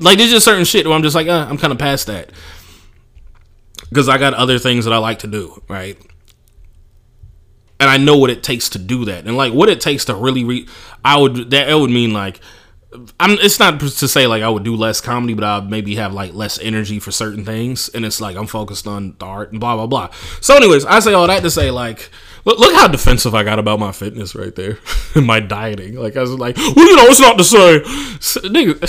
like there's just certain shit where I'm just like uh, I'm kind of past that because I got other things that I like to do, right? And I know what it takes to do that, and like what it takes to really re. I would that it would mean like I'm, it's not to say like I would do less comedy, but I maybe have like less energy for certain things, and it's like I'm focused on the art and blah blah blah. So, anyways, I say all that to say like, look, look how defensive I got about my fitness right there, and my dieting. Like I was like, well, you know, it's not the same, nigga.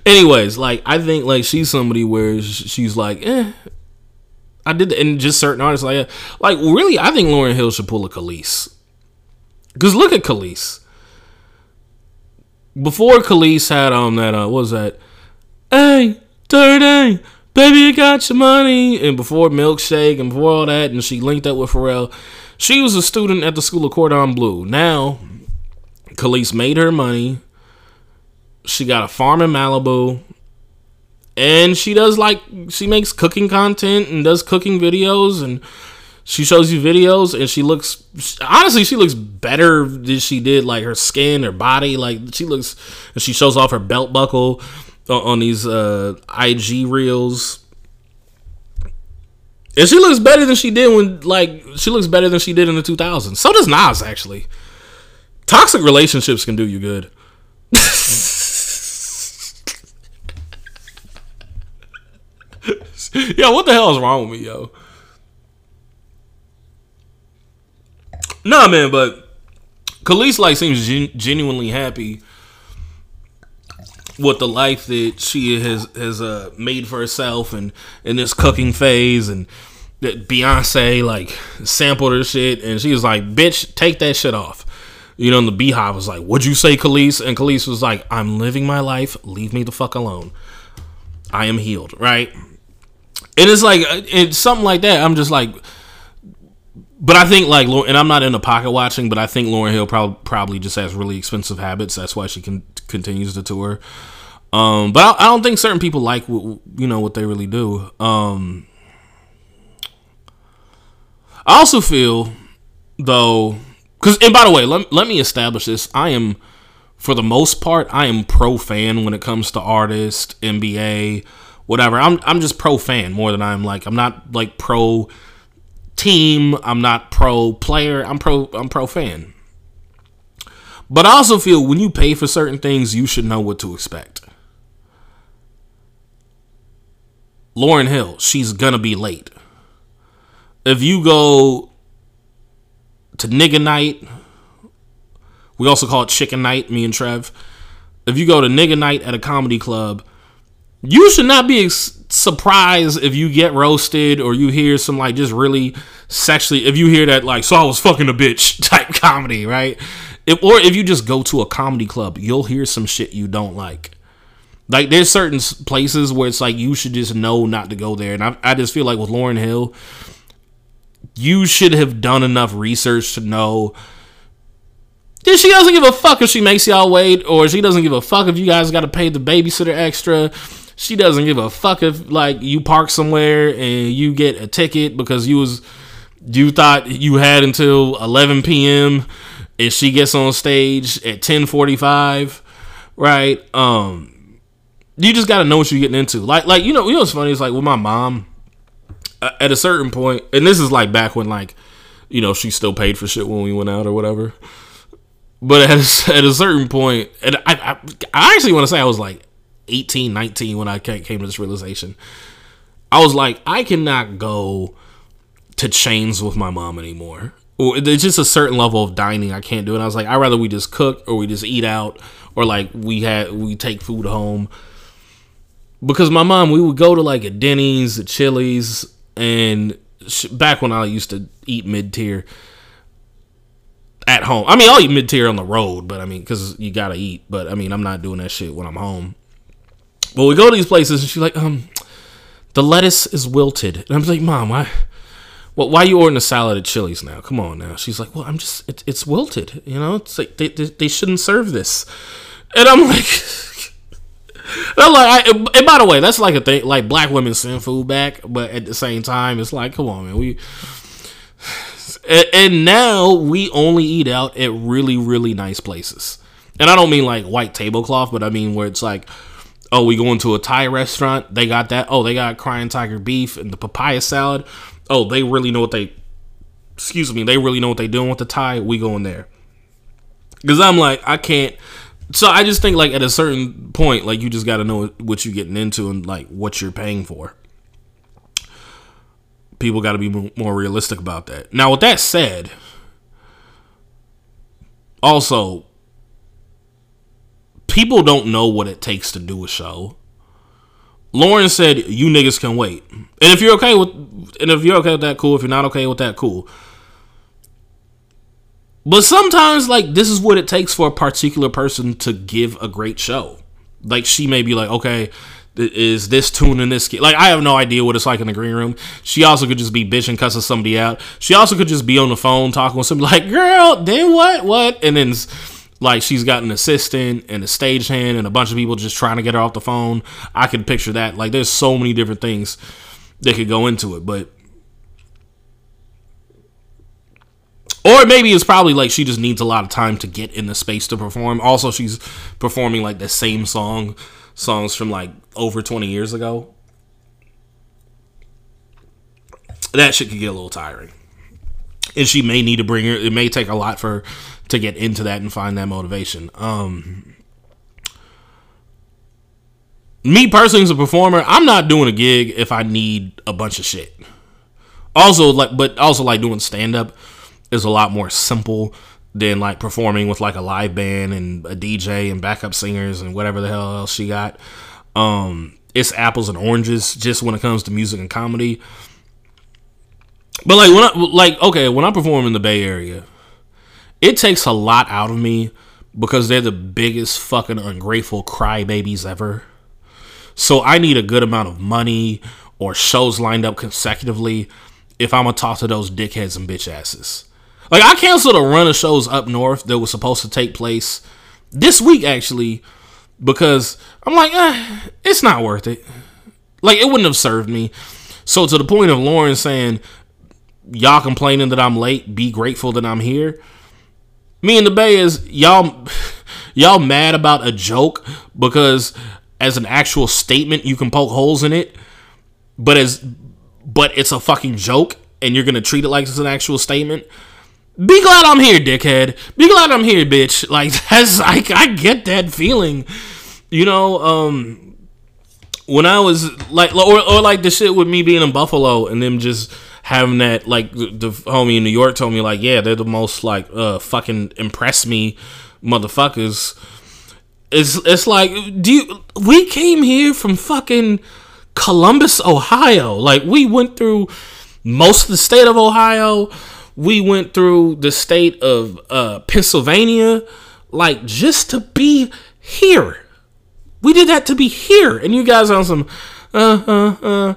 anyways, like I think like she's somebody where she's like, eh. I did, and just certain artists like, like really, I think Lauryn Hill should pull a Kelis. Because look at Kelis. before Kelis had um that uh what was that? Hey, dirty, baby, you got your money. And before Milkshake and before all that, and she linked up with Pharrell. She was a student at the School of Cordon Bleu. Now, Kelis made her money. She got a farm in Malibu. And she does like she makes cooking content and does cooking videos and she shows you videos and she looks honestly she looks better than she did like her skin her body like she looks and she shows off her belt buckle on these uh ig reels. And she looks better than she did when like she looks better than she did in the 2000s so does nas actually. Toxic relationships can do you good yo what the hell is wrong with me yo Nah, man, but Kelis like seems gen- genuinely happy with the life that she has has uh, made for herself and in this cooking phase and that Beyonce like sampled her shit and she was like, "Bitch, take that shit off." You know, and the BeyHive was like, "What'd you say, Kelis?" And Kelis was like, "I'm living my life. Leave me the fuck alone. I am healed." Right? And it's like uh, it's something like that. I'm just like but I think like, and I'm not into pocket watching, but I think Lauryn Hill probably probably just has really expensive habits. That's why she can continues to tour. Um, but I, I, don't think certain people like what, you know what they really do. Um, I also feel though, because and by the way, let let me establish this. I am, for the most part, I am pro fan when it comes to artists, NBA, whatever. I'm I'm just pro fan more than I'm like I'm not like pro team. I'm not pro player. I'm pro. I'm pro fan. But I also feel when you pay for certain things, you should know what to expect. Lauryn Hill, she's gonna be late. If you go to nigga night, we also call it chicken night, me and Trev. If you go to nigga night at a comedy club, you should not be ex- surprised if you get roasted or you hear some like just really sexually if you hear that like so I was fucking a bitch type comedy, right? If, or if you just go to a comedy club, you'll hear some shit you don't like. Like there's certain places where it's like you should just know not to go there, and I, I just feel like with Lauryn Hill, you should have done enough research to know that she doesn't give a fuck if she makes y'all wait, or she doesn't give a fuck if you guys got to pay the babysitter extra she doesn't give a fuck if like you park somewhere and you get a ticket because you was you thought you had until 11 p.m. and she gets on stage at 10:45, right? Um, you just got to know what you're getting into. Like like you know you know what's funny? It's like with my mom at a certain point, and this is like back when like you know she still paid for shit when we went out or whatever. But at a, at a certain point, and I, I, I actually want to say I was like 18, 19 when I came to this realization. I was like, I cannot go to chains with my mom anymore. There's just a certain level of dining I can't do. And I was like, I'd rather we just cook or we just eat out or like we had we take food home. Because my mom, we would go to like a Denny's, a Chili's, and back when I used to eat mid tier at home. I mean, I'll eat mid tier on the road, but I mean, because you gotta eat. But I mean, I'm not doing that shit when I'm home. But we go to these places and she's like, um, the lettuce is wilted. And I'm like, Mom, why? Well, why are you ordering a salad at Chili's now? Come on now. She's like, well, I'm just, it, it's wilted. You know, it's like they, they, they shouldn't serve this. And I'm like, I'm like, I, and by the way, that's like a thing. Like black women send food back, but at the same time, it's like, come on, man, we. And, and now we only eat out at really, really nice places. And I don't mean like white tablecloth, but I mean where it's like Oh, we going to a Thai restaurant. They got that. Oh, they got crying tiger beef and the papaya salad. Oh, they really know what they. Excuse me. They really know what they doing with the Thai. We going there. Because I'm like, I can't. So I just think like at a certain point, like you just got to know what you're getting into and like what you're paying for. People got to be more realistic about that. Now, with that said, also people don't know what it takes to do a show. Lauryn said, "You niggas can wait." And if you're okay with, and if you're okay with that, cool. If you're not okay with that, cool. But sometimes, like, this is what it takes for a particular person to give a great show. Like, she may be like, okay, is this tune in this like I have no idea what it's like in the green room. She also could just be bitching, cussing somebody out. She also could just be on the phone talking with somebody like, "Girl, then what? What?" And then like she's got an assistant and a stagehand and a bunch of people just trying to get her off the phone. I could picture that. Like there's so many different things that could go into it, but or maybe it's probably like she just needs a lot of time to get in the space to perform. Also, she's performing like the same song songs from like over 20 years ago. That shit could get a little tiring. And she may need to bring her it may take a lot for to get into that and find that motivation. Um me personally as a performer, I'm not doing a gig if I need a bunch of shit. Also like but also like doing stand up is a lot more simple than like performing with like a live band and a DJ and backup singers and whatever the hell else she got. Um, it's apples and oranges just when it comes to music and comedy. But like when I like okay, when I perform in the Bay Area, it takes a lot out of me because they're the biggest fucking ungrateful crybabies ever. So I need a good amount of money or shows lined up consecutively if I'm gonna talk to those dickheads and bitch asses. Like I canceled a run of shows up north that was supposed to take place this week actually because I'm like, eh, it's not worth it. Like it wouldn't have served me. So to the point of Lauryn saying, y'all complaining that I'm late, be grateful that I'm here. Me and the Bay is y'all y'all mad about a joke because as an actual statement you can poke holes in it, but as but it's a fucking joke and you're gonna treat it like it's an actual statement. Be glad I'm here, dickhead. Be glad I'm here, bitch. Like that's I, I get that feeling. You know, um when I was like or, or like the shit with me being in Buffalo and them just having that like the, the homie in New York told me like, yeah, they're the most like uh fucking impress me motherfuckers. It's it's like do you we came here from fucking Columbus, Ohio. Like we went through most of the state of Ohio we went through the state of uh, Pennsylvania, like just to be here. We did that to be here, and you guys on some, uh, uh, uh.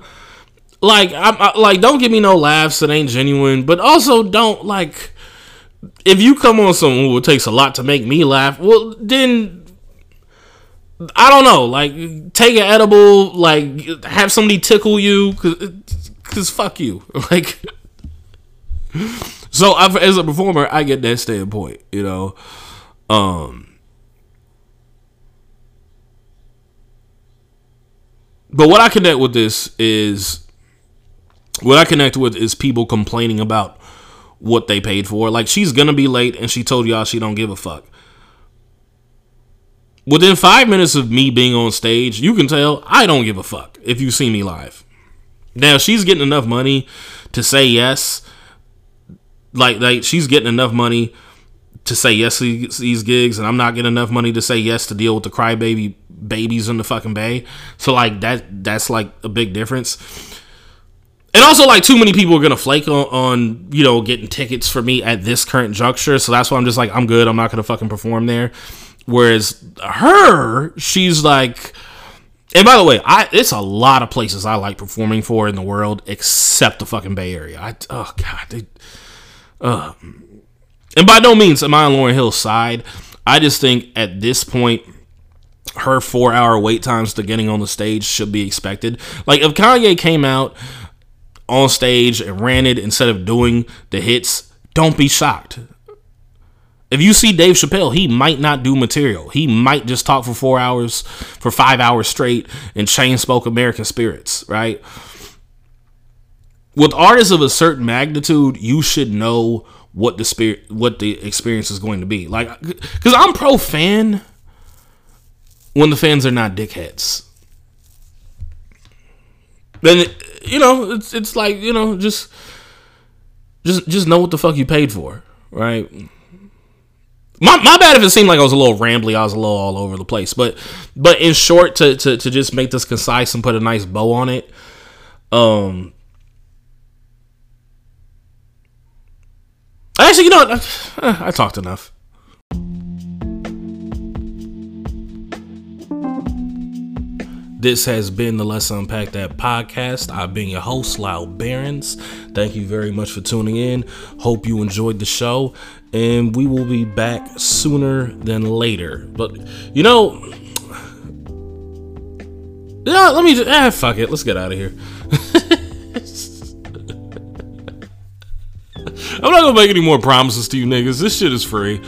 Like, I, I, like, don't give me no laughs that ain't genuine, but also don't like. If you come on someone who it takes a lot to make me laugh, well, then I don't know. Like, take an edible, like, have somebody tickle you, cause, cause fuck you. Like, so I, as a performer, I get that standpoint, you know. Um, but what I connect with this is what I connect with is people complaining about what they paid for. Like she's gonna be late, and she told y'all she don't give a fuck. Within five minutes of me being on stage, you can tell I don't give a fuck if you see me live. Now she's getting enough money to say yes like like she's getting enough money to say yes to these gigs, and I'm not getting enough money to say yes to deal with the crybaby babies in the fucking bay. So like that that's like a big difference. And also, like, too many people are gonna flake on, on, you know, getting tickets for me at this current juncture. So that's why I'm just like, I'm good. I'm not gonna fucking perform there. Whereas her, she's like, and by the way, I it's a lot of places I like performing for in the world except the fucking Bay Area. I oh god, they, uh, and by no means am I on Lauryn Hill's side. I just think at this point, her four hour wait times to getting on the stage should be expected. Like if Kanye came out on stage and ran it instead of doing the hits, don't be shocked. If you see Dave Chappelle, he might not do material. He might just talk for four hours, for five hours straight, and chain spoke American spirits, right? with artists of a certain magnitude, you should know what the spirit, what the experience is going to be. Like, because I'm pro fan when the fans are not dickheads. Then you know it's it's like you know just just just know what the fuck you paid for, right? My, my bad if it seemed like I was a little rambly, I was a little all over the place. But but in short, to, to, to just make this concise and put a nice bow on it, um, Actually, you know what? I talked enough. This has been the Let's Unpack That podcast. I've been your host, Lyall Behrens. Thank you very much for tuning in. Hope you enjoyed the show, and we will be back sooner than later. But you know, yeah, let me just ah fuck it. Let's get out of here. I'm not gonna make any more promises to you niggas. This shit is free.